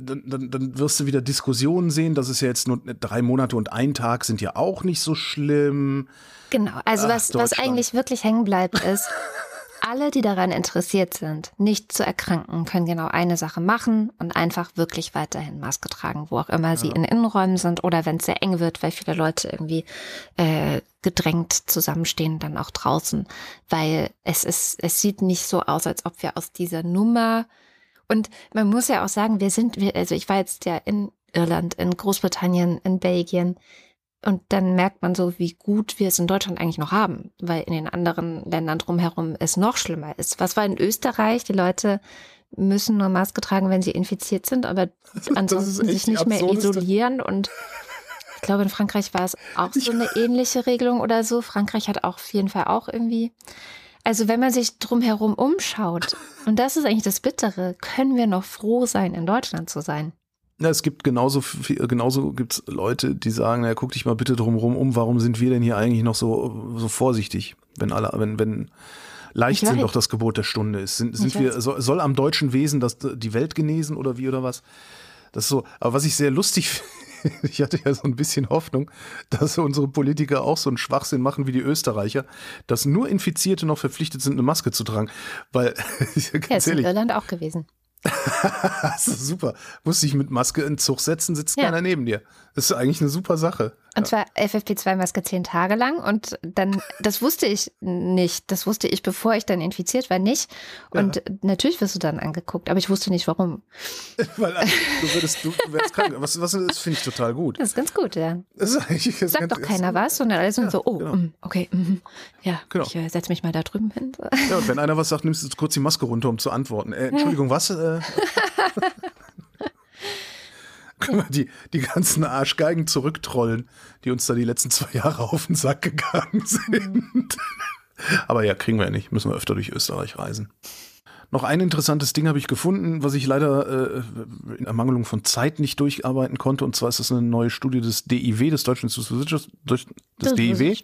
dann, dann, dann wirst du wieder Diskussionen sehen. Das ist ja jetzt nur drei Monate und ein Tag sind ja auch nicht so schlimm. Genau, also Ach, was, was eigentlich wirklich hängen bleibt, ist, *laughs* alle, die daran interessiert sind, nicht zu erkranken, können genau eine Sache machen und einfach wirklich weiterhin Maske tragen, wo auch immer ja. sie in Innenräumen sind oder wenn es sehr eng wird, weil viele Leute irgendwie äh, gedrängt zusammenstehen, dann auch draußen, weil es ist, es sieht nicht so aus, als ob wir aus dieser Nummer und man muss ja auch sagen, wir sind, also ich war jetzt ja in Irland, in Großbritannien, in Belgien. Und dann merkt man so, wie gut wir es in Deutschland eigentlich noch haben, weil in den anderen Ländern drumherum es noch schlimmer ist. Was war in Österreich? Die Leute müssen nur Maske tragen, wenn sie infiziert sind, aber *laughs* ansonsten sich nicht mehr isolieren. Und ich glaube, in Frankreich war es auch so eine ähnliche Regelung oder so. Frankreich hat auch auf jeden Fall auch irgendwie also wenn man sich drumherum umschaut, und das ist eigentlich das Bittere, können wir noch froh sein, in Deutschland zu sein. Ja, es gibt genauso viel, genauso gibt's Leute, die sagen, na, guck dich mal bitte drumherum um, warum sind wir denn hier eigentlich noch so, so vorsichtig, wenn alle, wenn, wenn Leichtsinn doch das Gebot der Stunde ist. Sind, sind wir, soll, soll am deutschen Wesen das, die Welt genesen oder wie oder was? Das ist so, aber was ich sehr lustig finde, *laughs* ich hatte ja so ein bisschen Hoffnung, dass unsere Politiker auch so einen Schwachsinn machen wie die Österreicher, dass nur Infizierte noch verpflichtet sind, eine Maske zu tragen. Weil, *laughs* ja, ist in Irland auch gewesen. *laughs* das ist super. Musst dich mit Maske in Zug setzen, sitzt ja. keiner neben dir. Das ist eigentlich eine super Sache. Und zwar FFP2-Maske zehn Tage lang und dann, das wusste ich nicht. Das wusste ich, bevor ich dann infiziert war, nicht. Und ja. natürlich wirst du dann angeguckt, aber ich wusste nicht warum. *laughs* Weil also, du würdest, du wärst krank. Was, was das finde ich total gut. Das ist ganz gut, ja. Das ist das Sagt doch keiner was, sondern alle sind ja, so, oh, genau. Mm, okay, mm, ja, genau. ich äh, setze mich mal da drüben hin. Ja, und wenn einer was sagt, nimmst du kurz die Maske runter, um zu antworten. Äh, Entschuldigung, was? Äh, *laughs* können wir die, die ganzen Arschgeigen zurücktrollen, die uns da die letzten zwei Jahre auf den Sack gegangen sind. Aber ja, kriegen wir ja nicht. Müssen wir öfter durch Österreich reisen. Noch ein interessantes Ding habe ich gefunden, was ich leider äh, in Ermangelung von Zeit nicht durcharbeiten konnte. Und zwar ist das eine neue Studie des DIW, des Deutschen Instituts des DIW.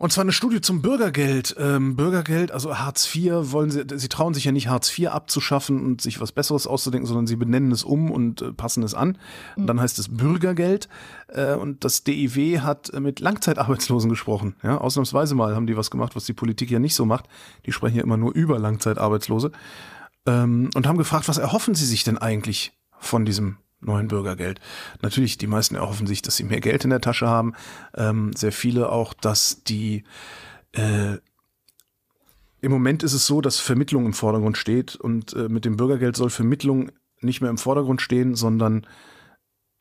Und zwar eine Studie zum Bürgergeld. Ähm, Bürgergeld, also Hartz IV, wollen sie, sie trauen sich ja nicht Hartz IV abzuschaffen und sich was Besseres auszudenken, sondern sie benennen es um und äh, passen es an. Und dann heißt es Bürgergeld. Äh, und das DIW hat mit Langzeitarbeitslosen gesprochen. Ja, ausnahmsweise mal haben die was gemacht, was die Politik ja nicht so macht. Die sprechen ja immer nur über Langzeitarbeitslose. Ähm, und haben gefragt, was erhoffen sie sich denn eigentlich von diesem neuen Bürgergeld. Natürlich, die meisten erhoffen sich, dass sie mehr Geld in der Tasche haben. Ähm, sehr viele auch, dass die äh, im Moment ist es so, dass Vermittlung im Vordergrund steht und äh, mit dem Bürgergeld soll Vermittlung nicht mehr im Vordergrund stehen, sondern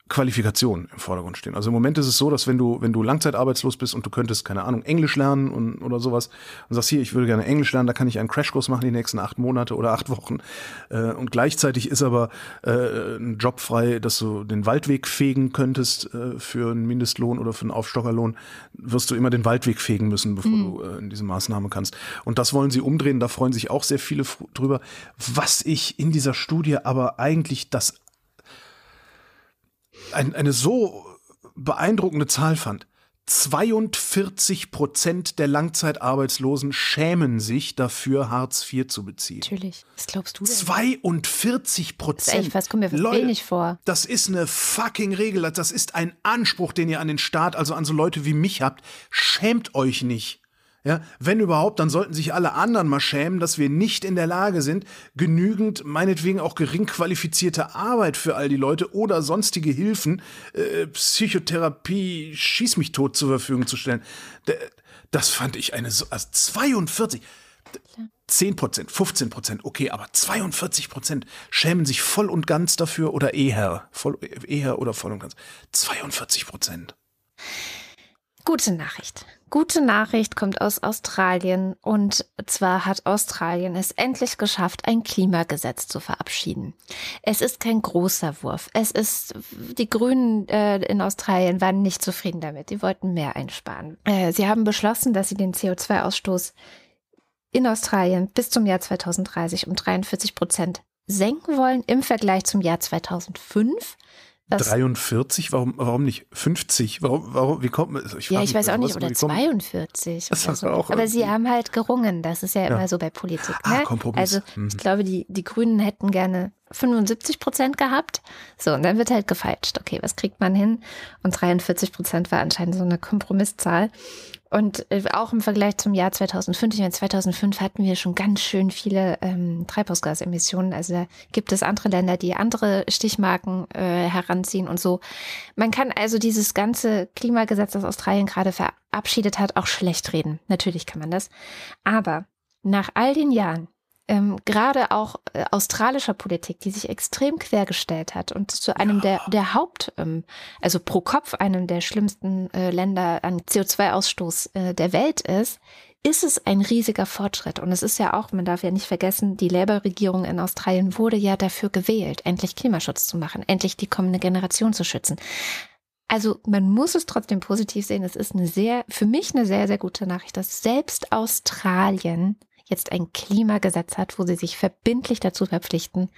Qualifikation im Vordergrund stehen. Also im Moment ist es so, dass wenn du, wenn du langzeitarbeitslos bist und du könntest, keine Ahnung, Englisch lernen und, oder sowas und sagst, hier, ich würde gerne Englisch lernen, da kann ich einen Crashkurs machen die nächsten acht Monate oder acht Wochen. Äh, und gleichzeitig ist aber äh, ein Job frei, dass du den Waldweg fegen könntest äh, für einen Mindestlohn oder für einen Aufstockerlohn, wirst du immer den Waldweg fegen müssen, bevor mhm. du äh, in diese Maßnahme kannst. Und das wollen sie umdrehen, da freuen sich auch sehr viele drüber. Was ich in dieser Studie aber eigentlich das ein, eine so beeindruckende Zahl fand. 42 Prozent der Langzeitarbeitslosen schämen sich dafür, Hartz IV zu beziehen. Natürlich. Was glaubst du denn? 42 Prozent. Was kommt mir Leute, wenig vor. Das ist eine fucking Regel. Das ist ein Anspruch, den ihr an den Staat, also an so Leute wie mich habt. Schämt euch nicht. Ja, wenn überhaupt, dann sollten sich alle anderen mal schämen, dass wir nicht in der Lage sind, genügend, meinetwegen auch gering qualifizierte Arbeit für all die Leute oder sonstige Hilfen, äh, Psychotherapie, schieß mich tot zur Verfügung zu stellen. Das fand ich eine, also 42. 10 Prozent, 15 Prozent, okay, aber 42 Prozent schämen sich voll und ganz dafür oder eher, voll, eher oder voll und ganz. 42 Prozent. Gute Nachricht. Gute Nachricht kommt aus Australien und zwar hat Australien es endlich geschafft, ein Klimagesetz zu verabschieden. Es ist kein großer Wurf. Es ist, die Grünen äh, in Australien waren nicht zufrieden damit. Die wollten mehr einsparen. Äh, sie haben beschlossen, dass sie den CO2-Ausstoß in Australien bis zum Jahr 2030 um 43 Prozent senken wollen im Vergleich zum Jahr 2005. Das 43? Warum, warum nicht 50? Warum, warum, wie kommt man? Ich ja, ich weiß auch nicht, oder 42. Oder so. auch Aber sie haben halt gerungen, das ist ja, ja. immer so bei Politik. Ah, ne? Kompromiss. Also mhm. ich glaube, die, die Grünen hätten gerne 75 Prozent gehabt. So, und dann wird halt gefeitscht. Okay, was kriegt man hin? Und 43 Prozent war anscheinend so eine Kompromisszahl. Und äh, auch im Vergleich zum Jahr 2005, ich meine, 2005 hatten wir schon ganz schön viele ähm, Treibhausgasemissionen. Also da gibt es andere Länder, die andere Stichmarken äh, heranziehen und so. Man kann also dieses ganze Klimagesetz, das Australien gerade verabschiedet hat, auch schlecht reden. Natürlich kann man das. Aber nach all den Jahren, ähm, gerade auch äh, australischer Politik, die sich extrem quergestellt hat und zu einem ja. der, der Haupt, ähm, also pro Kopf einem der schlimmsten äh, Länder an CO2-Ausstoß äh, der Welt ist, ist es ein riesiger Fortschritt. Und es ist ja auch, man darf ja nicht vergessen, die Labour-Regierung in Australien wurde ja dafür gewählt, endlich Klimaschutz zu machen, endlich die kommende Generation zu schützen. Also man muss es trotzdem positiv sehen. Es ist eine sehr, für mich eine sehr, sehr gute Nachricht, dass selbst Australien jetzt ein Klimagesetz hat, wo sie sich verbindlich dazu verpflichten,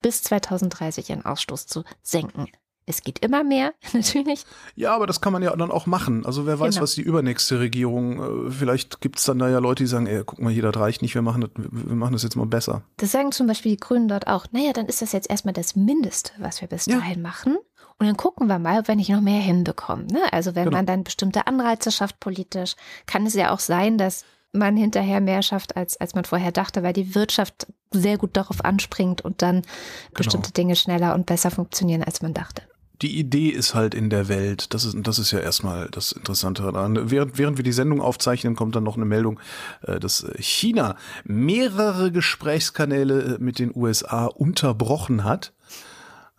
bis 2030 ihren Ausstoß zu senken. Es geht immer mehr, *laughs* natürlich. Ja, aber das kann man ja dann auch machen. Also wer weiß, genau. was die übernächste Regierung, äh, vielleicht gibt es dann da ja Leute, die sagen, ey, guck mal hier, das reicht nicht, wir machen das, wir machen das jetzt mal besser. Das sagen zum Beispiel die Grünen dort auch. Naja, dann ist das jetzt erstmal das Mindeste, was wir bis dahin ja. machen. Und dann gucken wir mal, ob wir nicht noch mehr hinbekommen. Ne? Also wenn genau. man dann bestimmte Anreize schafft politisch, kann es ja auch sein, dass man hinterher mehr schafft, als, als man vorher dachte, weil die Wirtschaft sehr gut darauf anspringt und dann genau. bestimmte Dinge schneller und besser funktionieren, als man dachte. Die Idee ist halt in der Welt, das ist, das ist ja erstmal das Interessante daran. Während, während wir die Sendung aufzeichnen, kommt dann noch eine Meldung, äh, dass China mehrere Gesprächskanäle mit den USA unterbrochen hat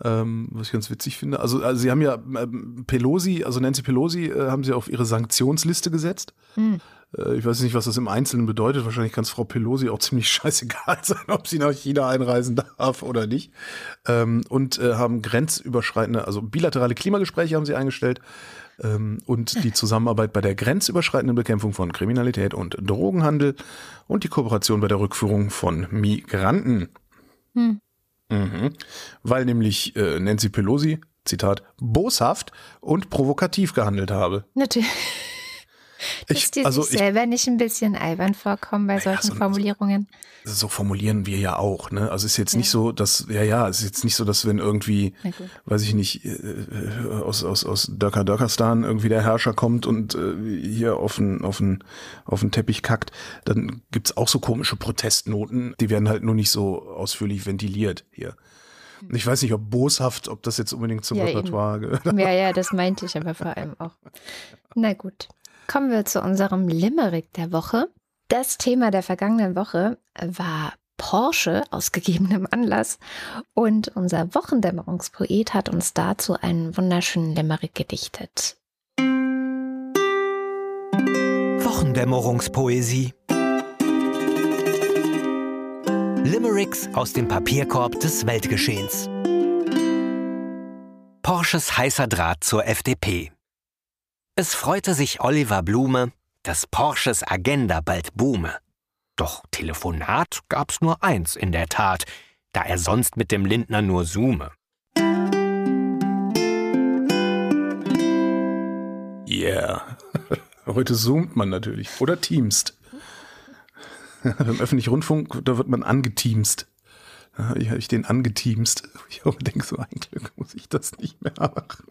ähm, was ich ganz witzig finde. Also, also sie haben ja ähm, Pelosi, also Nancy Pelosi, äh, haben sie auf ihre Sanktionsliste gesetzt. Hm. Äh, ich weiß nicht, was das im Einzelnen bedeutet. Wahrscheinlich kann es Frau Pelosi auch *laughs* ziemlich scheißegal sein, ob sie nach China einreisen darf oder nicht. Ähm, und äh, haben grenzüberschreitende, also bilaterale Klimagespräche haben sie eingestellt ähm, und die *laughs* Zusammenarbeit bei der grenzüberschreitenden Bekämpfung von Kriminalität und Drogenhandel und die Kooperation bei der Rückführung von Migranten. Hm. Mhm. Weil nämlich äh, Nancy Pelosi, Zitat, boshaft und provokativ gehandelt habe. Natürlich. Ich, dir also sich selber nicht ein bisschen albern vorkommen bei solchen so, Formulierungen? So formulieren wir ja auch, ne? Also es ist jetzt ja. nicht so, dass, ja, ja, es ist jetzt nicht so, dass wenn irgendwie, weiß ich nicht, äh, aus, aus, aus Dörker Dörkerstan irgendwie der Herrscher kommt und äh, hier auf den, auf den, auf den Teppich kackt, dann gibt's auch so komische Protestnoten, die werden halt nur nicht so ausführlich ventiliert hier. Ich weiß nicht, ob boshaft, ob das jetzt unbedingt zum ja, Repertoire gehört. Ja, ja, das meinte ich aber vor allem auch. Na gut. Kommen wir zu unserem Limerick der Woche. Das Thema der vergangenen Woche war Porsche aus gegebenem Anlass. Und unser Wochendämmerungspoet hat uns dazu einen wunderschönen Limerick gedichtet. Wochendämmerungspoesie. Limericks aus dem Papierkorb des Weltgeschehens. Porsches heißer Draht zur FDP. Es freute sich Oliver Blume, dass Porsches Agenda bald boome. Doch Telefonat gab's nur eins in der Tat, da er sonst mit dem Lindner nur zoome. Yeah. *laughs* Heute zoomt man natürlich. Oder teamst. *laughs* Beim öffentlichen Rundfunk, da wird man angeteamst. Da habe ich den angeteamst. *laughs* Ich denke, so ein Glück muss ich das nicht mehr machen.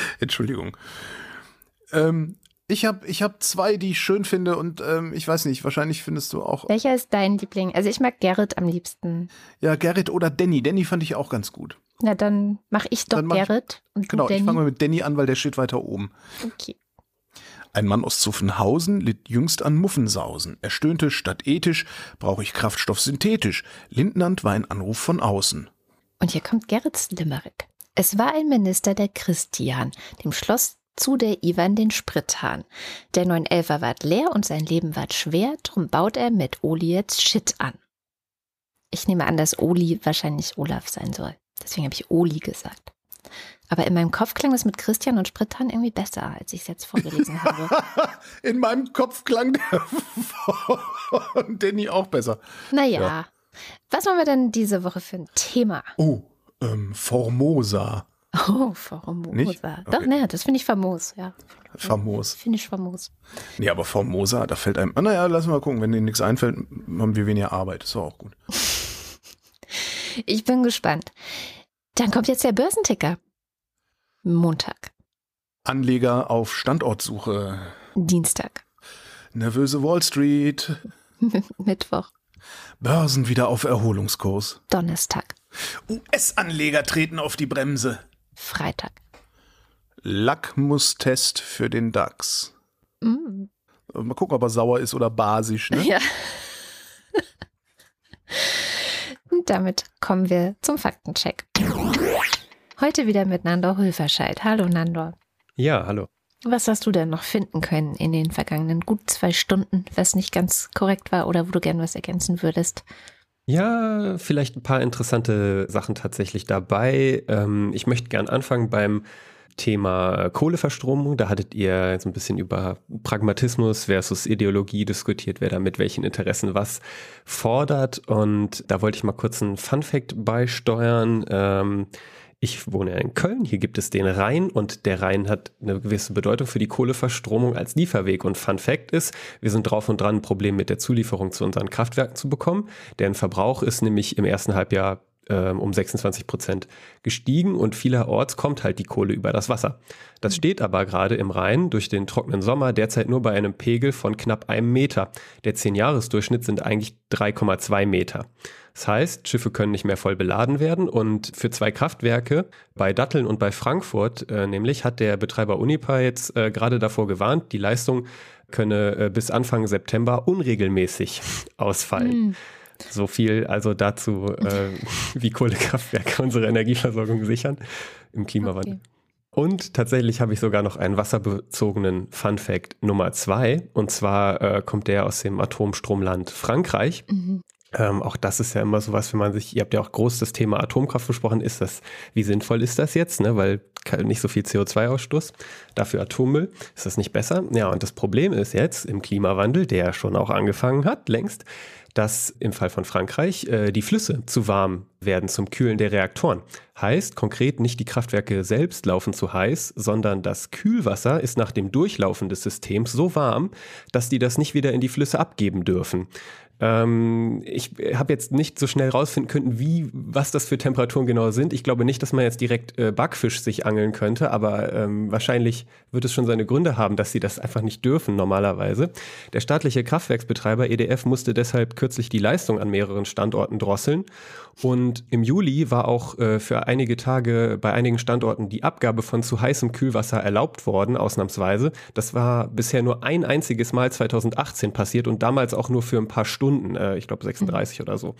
*laughs* Entschuldigung. Ähm, ich habe ich hab zwei, die ich schön finde und ähm, ich weiß nicht, wahrscheinlich findest du auch. Welcher ist dein Liebling? Also ich mag Gerrit am liebsten. Ja, Gerrit oder Danny. Danny fand ich auch ganz gut. Na, dann mache ich doch mach Gerrit ich, und Genau, Danny. ich fange mal mit Danny an, weil der steht weiter oben. Okay. Ein Mann aus Zuffenhausen litt jüngst an Muffensausen. Er stöhnte, statt ethisch brauche ich Kraftstoff synthetisch. Lindnand war ein Anruf von außen. Und hier kommt Gerrits Limerick. Es war ein Minister, der Christian, dem Schloss zu der Ivan den Sprithahn. Der 911er ward leer und sein Leben ward schwer, drum baut er mit Oli jetzt Shit an. Ich nehme an, dass Oli wahrscheinlich Olaf sein soll. Deswegen habe ich Oli gesagt. Aber in meinem Kopf klang das mit Christian und Sprithahn irgendwie besser, als ich es jetzt vorgelesen *laughs* habe. in meinem Kopf klang der *laughs* von Danny auch besser. Naja. Ja. Was machen wir denn diese Woche für ein Thema? Oh, ähm, Formosa. Oh, Formosa. Nicht? Okay. Doch, naja, das finde ich famos, ja. Famos. Finde ich famos. Nee, aber Formosa, da fällt einem. Ah, naja, lass mal gucken. Wenn dir nichts einfällt, haben wir weniger Arbeit. Ist doch auch gut. *laughs* ich bin gespannt. Dann kommt jetzt der Börsenticker. Montag. Anleger auf Standortsuche. Dienstag. Nervöse Wall Street. *laughs* Mittwoch. Börsen wieder auf Erholungskurs. Donnerstag. US-Anleger treten auf die Bremse. Freitag. Lackmustest für den DAX. Mm. Mal gucken, ob er sauer ist oder basisch. Ne? Ja. Und damit kommen wir zum Faktencheck. Heute wieder mit Nandor Hulverscheid. Hallo Nandor. Ja, hallo. Was hast du denn noch finden können in den vergangenen gut zwei Stunden, was nicht ganz korrekt war oder wo du gern was ergänzen würdest? Ja, vielleicht ein paar interessante Sachen tatsächlich dabei. Ähm, ich möchte gern anfangen beim Thema Kohleverstromung. Da hattet ihr so ein bisschen über Pragmatismus versus Ideologie diskutiert, wer da mit welchen Interessen was fordert. Und da wollte ich mal kurz einen Fun Fact beisteuern. Ich wohne in Köln, hier gibt es den Rhein und der Rhein hat eine gewisse Bedeutung für die Kohleverstromung als Lieferweg. Und Fun Fact ist, wir sind drauf und dran, ein Problem mit der Zulieferung zu unseren Kraftwerken zu bekommen. Deren Verbrauch ist nämlich im ersten Halbjahr ähm, um 26 Prozent gestiegen und vielerorts kommt halt die Kohle über das Wasser. Das steht aber gerade im Rhein durch den trockenen Sommer derzeit nur bei einem Pegel von knapp einem Meter. Der 10-Jahres-Durchschnitt sind eigentlich 3,2 Meter. Das heißt, Schiffe können nicht mehr voll beladen werden und für zwei Kraftwerke bei Datteln und bei Frankfurt äh, nämlich hat der Betreiber Unipa jetzt äh, gerade davor gewarnt, die Leistung könne äh, bis Anfang September unregelmäßig *laughs* ausfallen. Mhm. So viel also dazu, äh, *laughs* wie Kohlekraftwerke unsere Energieversorgung sichern im Klimawandel. Okay. Und tatsächlich habe ich sogar noch einen wasserbezogenen Fun Fact Nummer zwei. Und zwar äh, kommt der aus dem Atomstromland Frankreich. Mhm. Ähm, auch das ist ja immer so was, wenn man sich, ihr habt ja auch groß das Thema Atomkraft besprochen, ist das, wie sinnvoll ist das jetzt, ne? weil nicht so viel CO2-Ausstoß, dafür Atommüll, ist das nicht besser? Ja, und das Problem ist jetzt im Klimawandel, der schon auch angefangen hat, längst, dass im Fall von Frankreich äh, die Flüsse zu warm werden zum Kühlen der Reaktoren. Heißt konkret nicht die Kraftwerke selbst laufen zu heiß, sondern das Kühlwasser ist nach dem Durchlaufen des Systems so warm, dass die das nicht wieder in die Flüsse abgeben dürfen. Ähm, ich habe jetzt nicht so schnell rausfinden können, wie, was das für Temperaturen genau sind. Ich glaube nicht, dass man jetzt direkt äh, Backfisch sich angeln könnte, aber ähm, wahrscheinlich wird es schon seine Gründe haben, dass sie das einfach nicht dürfen normalerweise. Der staatliche Kraftwerksbetreiber EDF musste deshalb kürzlich die Leistung an mehreren Standorten drosseln und im Juli war auch äh, für einige Tage bei einigen Standorten die Abgabe von zu heißem Kühlwasser erlaubt worden, ausnahmsweise. Das war bisher nur ein einziges Mal 2018 passiert und damals auch nur für ein paar Stunden, äh, ich glaube 36 mhm. oder so.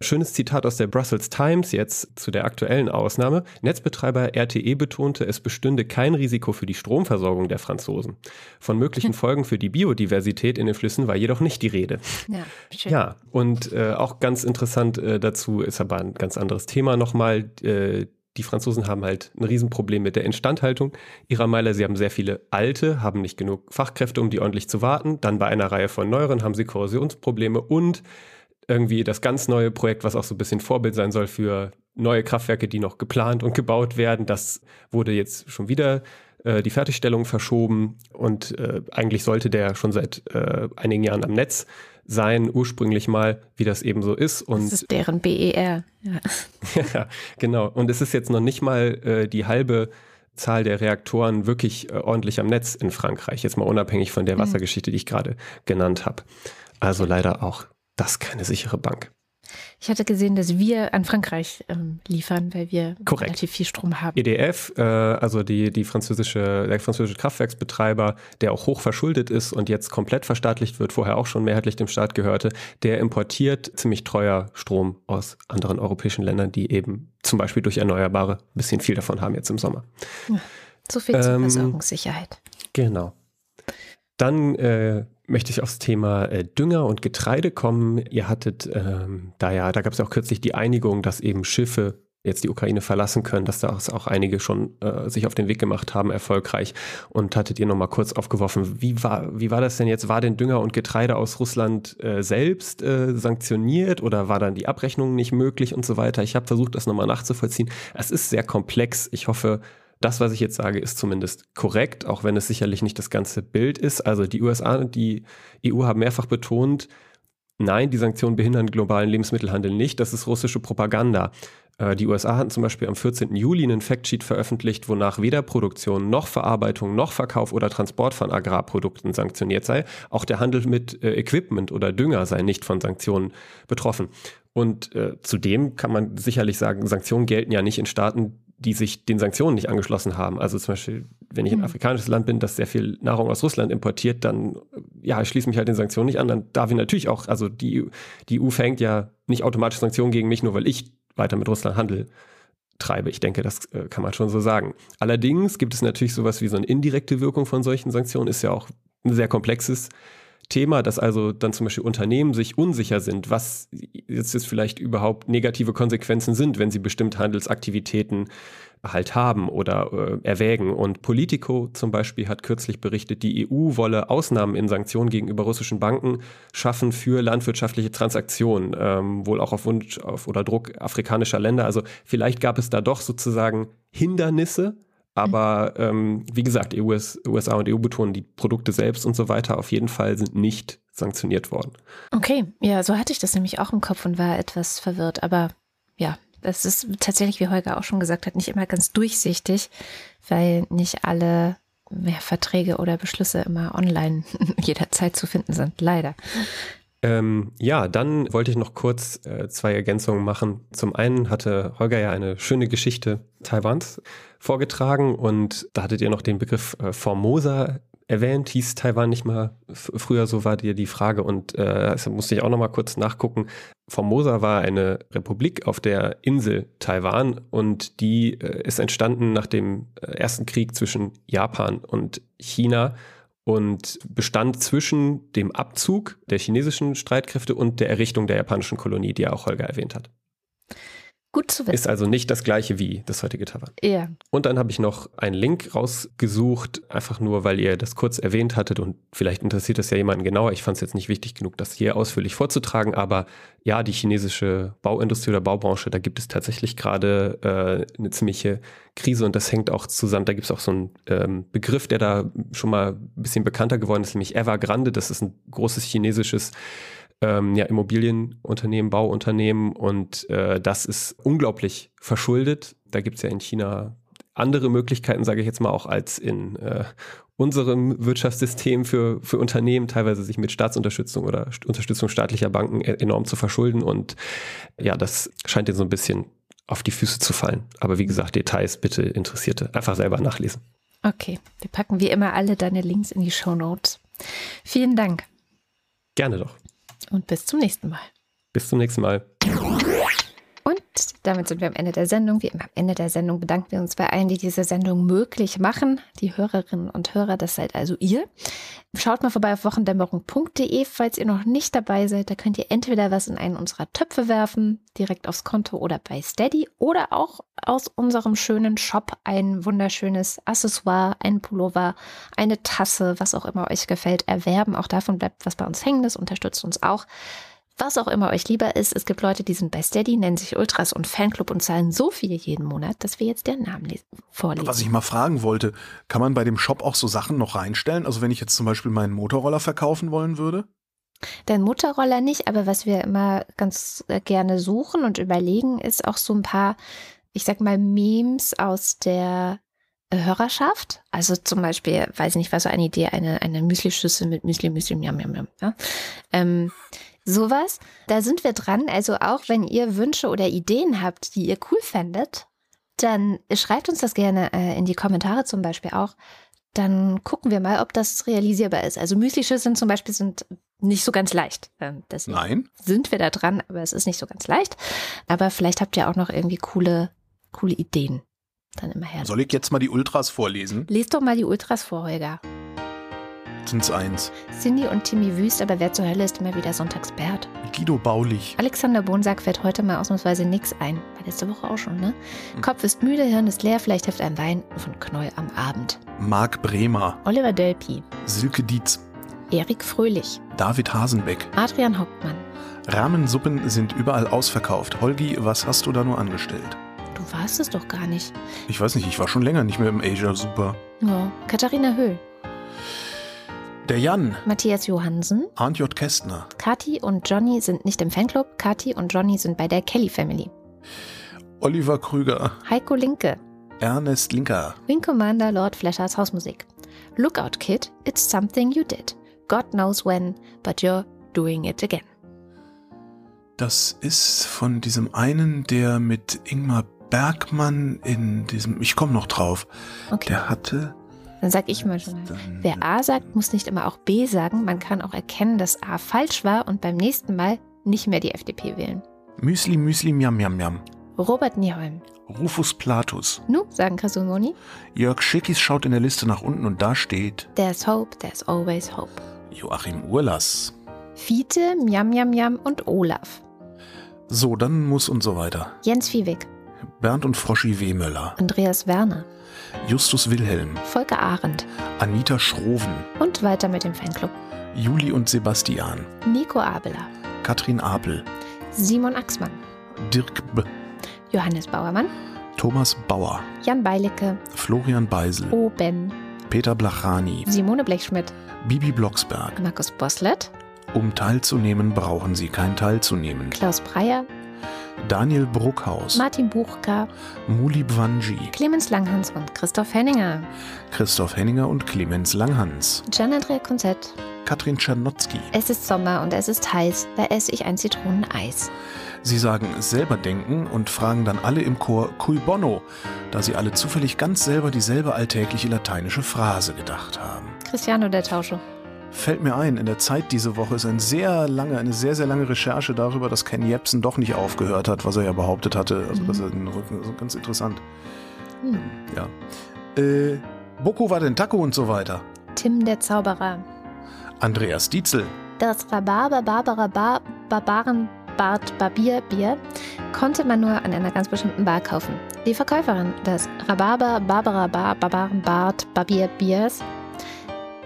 Schönes Zitat aus der Brussels Times jetzt zu der aktuellen Ausnahme. Netzbetreiber RTE betonte, es bestünde kein Risiko für die Stromversorgung der Franzosen. Von möglichen *laughs* Folgen für die Biodiversität in den Flüssen war jedoch nicht die Rede. Ja, schön. ja und äh, auch ganz interessant äh, dazu ist aber ein ganz anderes Thema nochmal. Äh, die Franzosen haben halt ein Riesenproblem mit der Instandhaltung ihrer Meiler. Sie haben sehr viele alte, haben nicht genug Fachkräfte, um die ordentlich zu warten. Dann bei einer Reihe von neueren haben sie Korrosionsprobleme und irgendwie das ganz neue Projekt, was auch so ein bisschen Vorbild sein soll für neue Kraftwerke, die noch geplant und gebaut werden. Das wurde jetzt schon wieder äh, die Fertigstellung verschoben und äh, eigentlich sollte der schon seit äh, einigen Jahren am Netz sein, ursprünglich mal, wie das eben so ist. Und das ist deren BER. Ja, *laughs* ja genau. Und es ist jetzt noch nicht mal äh, die halbe Zahl der Reaktoren wirklich äh, ordentlich am Netz in Frankreich, jetzt mal unabhängig von der mhm. Wassergeschichte, die ich gerade genannt habe. Also leider auch das ist keine sichere Bank. Ich hatte gesehen, dass wir an Frankreich ähm, liefern, weil wir Korrekt. relativ viel Strom haben. EDF, äh, also die, die französische, der französische Kraftwerksbetreiber, der auch hoch verschuldet ist und jetzt komplett verstaatlicht wird, vorher auch schon mehrheitlich dem Staat gehörte, der importiert ziemlich teuer Strom aus anderen europäischen Ländern, die eben zum Beispiel durch Erneuerbare ein bisschen viel davon haben jetzt im Sommer. Ja, so viel zur ähm, Versorgungssicherheit. Genau. Dann äh, möchte ich aufs Thema äh, Dünger und Getreide kommen. Ihr hattet ähm, da ja, da gab es ja auch kürzlich die Einigung, dass eben Schiffe jetzt die Ukraine verlassen können, dass da auch einige schon äh, sich auf den Weg gemacht haben, erfolgreich. Und hattet ihr nochmal kurz aufgeworfen, wie war, wie war das denn jetzt? War denn Dünger und Getreide aus Russland äh, selbst äh, sanktioniert oder war dann die Abrechnung nicht möglich und so weiter? Ich habe versucht, das nochmal nachzuvollziehen. Es ist sehr komplex. Ich hoffe, das, was ich jetzt sage, ist zumindest korrekt, auch wenn es sicherlich nicht das ganze Bild ist. Also die USA und die EU haben mehrfach betont, nein, die Sanktionen behindern globalen Lebensmittelhandel nicht, das ist russische Propaganda. Äh, die USA hatten zum Beispiel am 14. Juli einen Factsheet veröffentlicht, wonach weder Produktion noch Verarbeitung noch Verkauf oder Transport von Agrarprodukten sanktioniert sei. Auch der Handel mit äh, Equipment oder Dünger sei nicht von Sanktionen betroffen. Und äh, zudem kann man sicherlich sagen, Sanktionen gelten ja nicht in Staaten, die sich den Sanktionen nicht angeschlossen haben. Also zum Beispiel, wenn ich ein mhm. afrikanisches Land bin, das sehr viel Nahrung aus Russland importiert, dann ja, ich schließe mich halt den Sanktionen nicht an. Dann darf ich natürlich auch, also die, die EU fängt ja nicht automatisch Sanktionen gegen mich, nur weil ich weiter mit Russland handel treibe. Ich denke, das äh, kann man schon so sagen. Allerdings gibt es natürlich sowas wie so eine indirekte Wirkung von solchen Sanktionen, ist ja auch ein sehr komplexes Thema, dass also dann zum Beispiel Unternehmen sich unsicher sind, was jetzt, jetzt vielleicht überhaupt negative Konsequenzen sind, wenn sie bestimmte Handelsaktivitäten halt haben oder äh, erwägen. Und Politico zum Beispiel hat kürzlich berichtet, die EU wolle Ausnahmen in Sanktionen gegenüber russischen Banken schaffen für landwirtschaftliche Transaktionen, ähm, wohl auch auf Wunsch auf, oder Druck afrikanischer Länder. Also vielleicht gab es da doch sozusagen Hindernisse, aber ähm, wie gesagt, US, USA und EU betonen die Produkte selbst und so weiter auf jeden Fall sind nicht sanktioniert worden. Okay, ja, so hatte ich das nämlich auch im Kopf und war etwas verwirrt. Aber ja, das ist tatsächlich, wie Holger auch schon gesagt hat, nicht immer ganz durchsichtig, weil nicht alle ja, Verträge oder Beschlüsse immer online *laughs* jederzeit zu finden sind. Leider. Ähm, ja, dann wollte ich noch kurz äh, zwei Ergänzungen machen. Zum einen hatte Holger ja eine schöne Geschichte Taiwans vorgetragen und da hattet ihr noch den Begriff äh, Formosa erwähnt, hieß Taiwan nicht mal früher, so war dir die Frage und äh, musste ich auch noch mal kurz nachgucken. Formosa war eine Republik auf der Insel Taiwan und die äh, ist entstanden nach dem äh, ersten Krieg zwischen Japan und China und bestand zwischen dem Abzug der chinesischen Streitkräfte und der Errichtung der japanischen Kolonie, die ja auch Holger erwähnt hat. Gut zu wissen. Ist also nicht das gleiche wie das heutige Taiwan. Ja. Und dann habe ich noch einen Link rausgesucht, einfach nur, weil ihr das kurz erwähnt hattet und vielleicht interessiert das ja jemanden genauer. Ich fand es jetzt nicht wichtig genug, das hier ausführlich vorzutragen, aber ja, die chinesische Bauindustrie oder Baubranche, da gibt es tatsächlich gerade äh, eine ziemliche Krise und das hängt auch zusammen. Da gibt es auch so einen ähm, Begriff, der da schon mal ein bisschen bekannter geworden ist, nämlich Evergrande. Das ist ein großes chinesisches ähm, ja, Immobilienunternehmen, Bauunternehmen und äh, das ist unglaublich verschuldet. Da gibt es ja in China andere Möglichkeiten, sage ich jetzt mal, auch als in äh, unserem Wirtschaftssystem für, für Unternehmen, teilweise sich mit Staatsunterstützung oder Unterstützung staatlicher Banken e-, enorm zu verschulden. Und ja, das scheint dir so ein bisschen auf die Füße zu fallen. Aber wie gesagt, Details bitte Interessierte einfach selber nachlesen. Okay, wir packen wie immer alle deine Links in die Show Notes. Vielen Dank. Gerne doch. Und bis zum nächsten Mal. Bis zum nächsten Mal. Damit sind wir am Ende der Sendung. Wie immer am Ende der Sendung bedanken wir uns bei allen, die diese Sendung möglich machen. Die Hörerinnen und Hörer, das seid also ihr. Schaut mal vorbei auf wochendämmerung.de, falls ihr noch nicht dabei seid. Da könnt ihr entweder was in einen unserer Töpfe werfen, direkt aufs Konto oder bei Steady, oder auch aus unserem schönen Shop ein wunderschönes Accessoire, ein Pullover, eine Tasse, was auch immer euch gefällt, erwerben. Auch davon bleibt was bei uns hängen. Das unterstützt uns auch. Was auch immer euch lieber ist, es gibt Leute, die sind bei Steady, nennen sich Ultras und Fanclub und zahlen so viel jeden Monat, dass wir jetzt deren Namen vorlesen. Was ich mal fragen wollte, kann man bei dem Shop auch so Sachen noch reinstellen? Also wenn ich jetzt zum Beispiel meinen Motorroller verkaufen wollen würde? Dein Motorroller nicht, aber was wir immer ganz gerne suchen und überlegen, ist auch so ein paar, ich sag mal, Memes aus der Hörerschaft. Also zum Beispiel, weiß ich nicht, war so eine Idee, eine, eine Müsli-Schüssel mit Müsli, Müsli, Miam, Miam, Miam. Ja? Ähm, Sowas, da sind wir dran. Also auch wenn ihr Wünsche oder Ideen habt, die ihr cool fändet, dann schreibt uns das gerne äh, in die Kommentare zum Beispiel auch. Dann gucken wir mal, ob das realisierbar ist. Also Müslischüsseln zum Beispiel sind nicht so ganz leicht. Ähm, Nein. Sind wir da dran, aber es ist nicht so ganz leicht. Aber vielleicht habt ihr auch noch irgendwie coole, coole Ideen. Dann immer her. Soll ich jetzt mal die Ultras vorlesen? Lest doch mal die Ultras vor, Holger sind's eins. Cindy und Timmy Wüst, aber wer zur Hölle ist immer wieder Sonntagsbert? Guido Baulich. Alexander Bonsack fällt heute mal ausnahmsweise nix ein. War letzte Woche auch schon, ne? Mhm. Kopf ist müde, Hirn ist leer, vielleicht hilft ein Wein von Knoll am Abend. Marc Bremer. Oliver Delpi. Silke Dietz. Erik Fröhlich. David Hasenbeck. Adrian Hauptmann. Rahmensuppen sind überall ausverkauft. Holgi, was hast du da nur angestellt? Du warst es doch gar nicht. Ich weiß nicht, ich war schon länger nicht mehr im Asia Super. Ja, Katharina Höhl. Der Jan. Matthias Johansen. Arndt J. Kästner. Kati und Johnny sind nicht im Fanclub. Kati und Johnny sind bei der Kelly Family. Oliver Krüger. Heiko Linke. Ernest Linker. Wing Commander Lord Flashers Hausmusik. Lookout Kid, it's something you did. God knows when, but you're doing it again. Das ist von diesem einen, der mit Ingmar Bergmann in diesem, ich komme noch drauf, okay. der hatte dann sage ich mal schon, wer A sagt, muss nicht immer auch B sagen. Man kann auch erkennen, dass A falsch war und beim nächsten Mal nicht mehr die FDP wählen. Müsli, Müsli, Miam, Miam, Miam. Robert Nieholm. Rufus Platus. Nu, sagen Kasumoni. Jörg Schickis schaut in der Liste nach unten und da steht There's hope, there's always hope. Joachim Urlass. Fiete, Miam, Miam, Miam und Olaf. So, dann muss und so weiter. Jens Vieweg. Bernd und Froschi Wehmöller. Andreas Werner. Justus Wilhelm, Volker Arendt, Anita Schroven und weiter mit dem Fanclub. Juli und Sebastian, Nico Abeler, Katrin Apel, Simon Axmann, Dirk B., Johannes Bauermann, Thomas Bauer, Jan Beilicke, Florian Beisel, Oben, Peter Blachani, Simone Blechschmidt, Bibi Blocksberg, Markus Boslett. Um teilzunehmen, brauchen Sie kein teilzunehmen. Klaus Breyer, Daniel Bruckhaus, Martin Buchka, Muli Bwanji, Clemens Langhans und Christoph Henninger. Christoph Henninger und Clemens Langhans. Gian-Andrea Konzett. Katrin Czernotzki. Es ist Sommer und es ist heiß, da esse ich ein Zitroneneis. Sie sagen selber denken und fragen dann alle im Chor Cui Bono, da sie alle zufällig ganz selber dieselbe alltägliche lateinische Phrase gedacht haben. Cristiano der Tausche fällt mir ein, in der Zeit diese Woche ist ein sehr lange, eine sehr, sehr lange Recherche darüber, dass Ken Jebsen doch nicht aufgehört hat, was er ja behauptet hatte. Also, mhm. den Rücken, also ganz interessant. Mhm. Ja. Äh, Boko war den Taco und so weiter. Tim der Zauberer. Andreas Dietzel. Das Rhabarber Barbara Bar Barbaren Bart Barbierbier konnte man nur an einer ganz bestimmten Bar kaufen. Die Verkäuferin des Rhabarber Barbara Bar Barbaren Bart Barbierbiers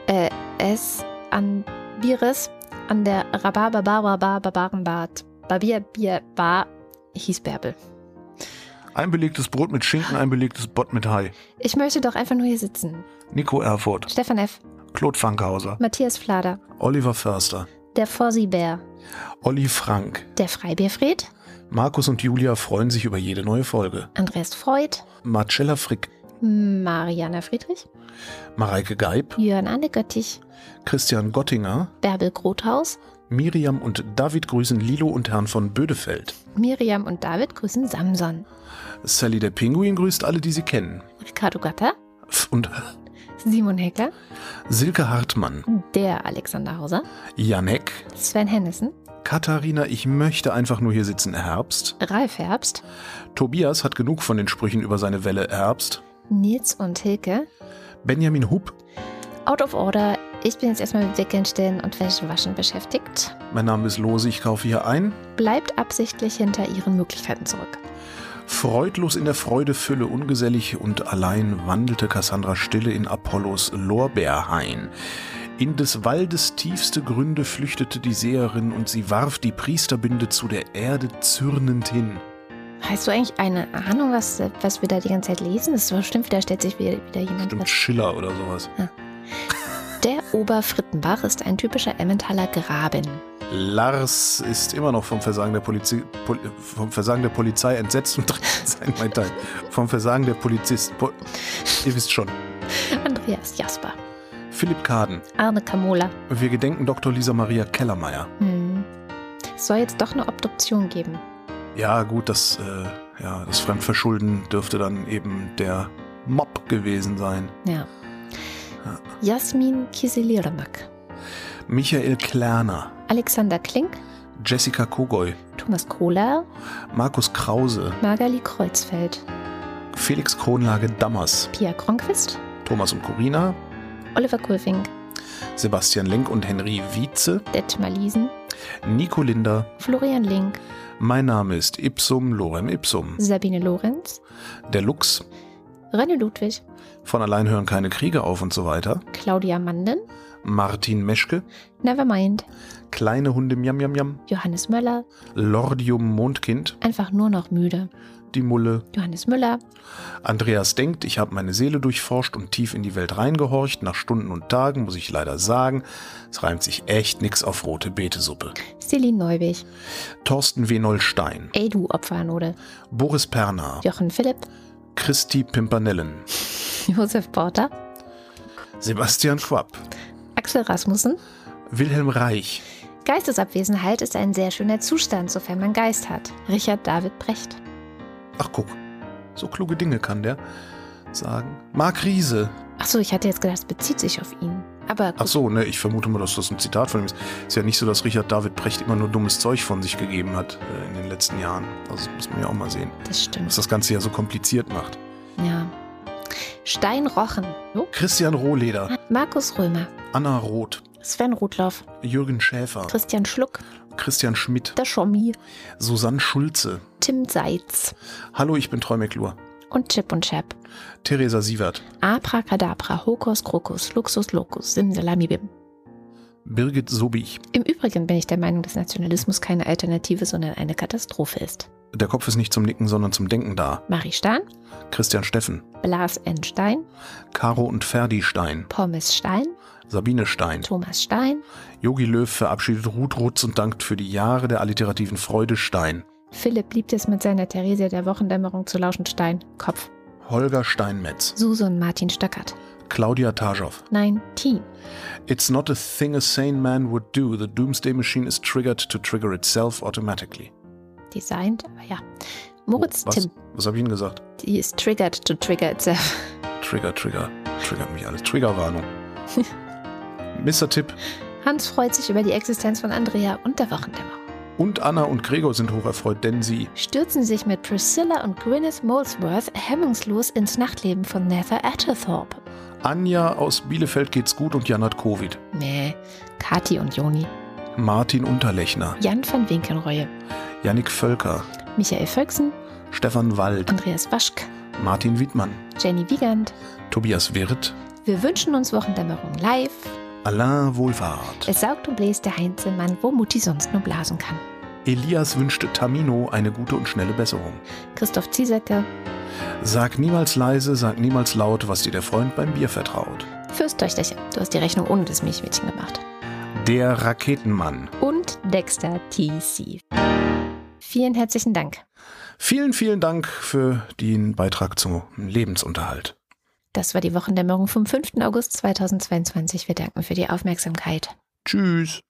äh, es an Bieres an der Rhabarber Barbara Barbarenbad Barbier Bier Bar hieß Bärbel. Ein belegtes Brot mit Schinken, ein belegtes Bott mit Hai. Ich möchte doch einfach nur hier sitzen. Nico Erfurt. Stefan F. Claude Fankhauser. Matthias Flader. Oliver Förster. der Fossibär, Olli Frank. der Freibierfried, Markus und Julia freuen sich über jede neue Folge. Andreas Freud, Marcella Frick, Mariana Friedrich, Mareike Geib, Jörn Anne Göttich, Christian Gottinger, Bärbel Grothaus, Miriam und David grüßen Lilo und Herrn von Bödefeld. Miriam und David grüßen Samson, Sally der Pinguin grüßt alle, die sie kennen. Ricardo Gatter, Und Simon Heckler, Silke Hartmann, der Alexander Hauser, Janek, Sven Hennissen, Katharina, ich möchte einfach nur hier sitzen, Herbst. Ralf Herbst, Tobias hat genug von den Sprüchen über seine Welle. Herbst. Nils und Hilke, Benjamin Hupp, Out of Order. Ich bin jetzt erstmal mit Wickeln, und Wäschewaschen beschäftigt. mein Name ist Lose, ich kaufe hier ein. Bleibt absichtlich hinter ihren Möglichkeiten zurück. Freudlos in der Freude Fülle, ungesellig und allein wandelte Cassandra Stille in Apollos Lorbeerhain. In des Waldes tiefste Gründe flüchtete die Seherin und sie warf die Priesterbinde zu der Erde zürnend hin. Hast du eigentlich eine Ahnung, was, was wir da die ganze Zeit lesen? Das war bestimmt, da stellt sich wieder, wieder jemand Stimmt, was. Schiller oder sowas. Der Oberfrittenbach ist ein typischer Emmentaler Graben. Lars ist immer noch vom Versagen der, Polizi Pol vom Versagen der Polizei entsetzt und trägt *laughs* sein mein Teil. Vom Versagen der Polizist. Po Ihr wisst schon. Andreas Jasper. Philipp Kaden. Arne Kamola. Wir gedenken Dr. Lisa Maria Kellermeier. Hm. Es soll jetzt doch eine Obduktion geben. Ja, gut, das, äh, ja, das Fremdverschulden dürfte dann eben der Mob gewesen sein. Ja. Ja. Jasmin Kiseliramak. Michael Klerner, Alexander Klink. Jessica Kogoy, Thomas Kohler. Markus Krause, Magali Kreuzfeld. Felix Kronlage Dammers, Pia Kronquist. Thomas und Corina, Oliver Kulfing. Sebastian Lenk und Henry Wietze, Detmar Liesen. Nico Linder. Florian Link. Mein Name ist Ipsum Lorem Ipsum. Sabine Lorenz. Der Lux, René Ludwig. Von allein hören keine Kriege auf und so weiter. Claudia Manden. Martin Meschke, Nevermind. Kleine Hunde Miam Miam Miam, Johannes Möller. Lordium Mondkind, Einfach nur noch müde. die Mulle, Johannes Müller. Andreas denkt, ich habe meine Seele durchforscht und tief in die Welt reingehorcht. Nach Stunden und Tagen muss ich leider sagen, es reimt sich echt nix auf rote Betesuppe. Celine Neubig. Thorsten W. Nollstein, Ey du Opfernode. Boris Perner, Jochen Philipp. Christi Pimpernellen, *laughs* Josef Porter. Sebastian Quapp, Axel Rasmussen. Wilhelm Reich, Geistesabwesenheit ist ein sehr schöner Zustand, sofern man Geist hat. Richard David Brecht. ach guck, so kluge Dinge kann der sagen. Marc Riese, Achso, ich hatte jetzt gedacht, es bezieht sich auf ihn. Aber ach so, ne, ich vermute mal, dass das ein Zitat von ihm ist. Ist ja nicht so, dass Richard David Brecht immer nur dummes Zeug von sich gegeben hat äh, in den letzten Jahren. Also das muss man ja auch mal sehen. das stimmt. was das Ganze ja so kompliziert macht. Ja. Stein Rochen. Jo. Christian Rohleder, Markus Römer. Anna Roth, Sven Rudloff. Jürgen Schäfer, Christian Schluck. Christian Schmidt, Der Schommi. Susanne Schulze. Tim Seitz. Hallo, ich bin Troy McClure. Und Chip und Chap. Theresa Sievert, Abracadabra, Hokus Krokus, Luxus Locus, Simsalamibim. Birgit Sobich. Im Übrigen bin ich der Meinung, dass Nationalismus keine Alternative, sondern eine Katastrophe ist. Der Kopf ist nicht zum Nicken, sondern zum Denken da. Marie Stahn, Christian Steffen, Blas N. Stein, Caro und Ferdi Stein, Pommes Stein, Sabine Stein. Thomas Stein, Yogi Löw verabschiedet Ruth Rutz und dankt für die Jahre der alliterativen Freude Stein. Philipp liebt es mit seiner Theresia der Wochendämmerung zu lauschen Stein, Kopf, Holger Steinmetz, Susan Martin Stöckert. Claudia Taschow. Nein, Team. It's not a thing a sane man would do. The doomsday machine is triggered to trigger itself automatically. Designed, aber ja. Moritz Was? Tim. Was habe ich Ihnen gesagt? Die ist triggered to trigger itself. Trigger, Trigger. Triggert mich alles. Triggerwarnung. *laughs* Mr. Tipp Hans freut sich über die Existenz von Andrea und der Wochendämmerung. Und Anna und Gregor sind hocherfreut, denn sie Stürzen sich mit Priscilla und Gwyneth Molesworth hemmungslos ins Nachtleben von Nether Atterthorpe. Anja aus Bielefeld geht's gut und Jan hat Covid. Nee, Kati und Joni. Martin Unterlechner, Jan van Winkelreue. Yannick Völker, Michael Völksen. Stefan Wald, Andreas Waschk. Martin Wiedmann, Jenny Wiegand. Tobias Wirth, Wir wünschen uns Wochendämmerung live. Alain Wohlfahrt. Es saugt und bläst der Heinzelmann, wo Mutti sonst nur blasen kann. Elias wünschte Tamino eine gute und schnelle Besserung. Christoph Ziesecke. Sag niemals leise, sag niemals laut, was dir der Freund beim Bier vertraut. Fürsttöchterchen. Du hast die Rechnung ohne das Milchmädchen gemacht. Der Raketenmann. Und Dexter TC. Vielen herzlichen Dank. Vielen, vielen Dank für den Beitrag zum Lebensunterhalt. Das war die Wochendämmerung vom 5. August 2022. Wir danken für die Aufmerksamkeit. Tschüss.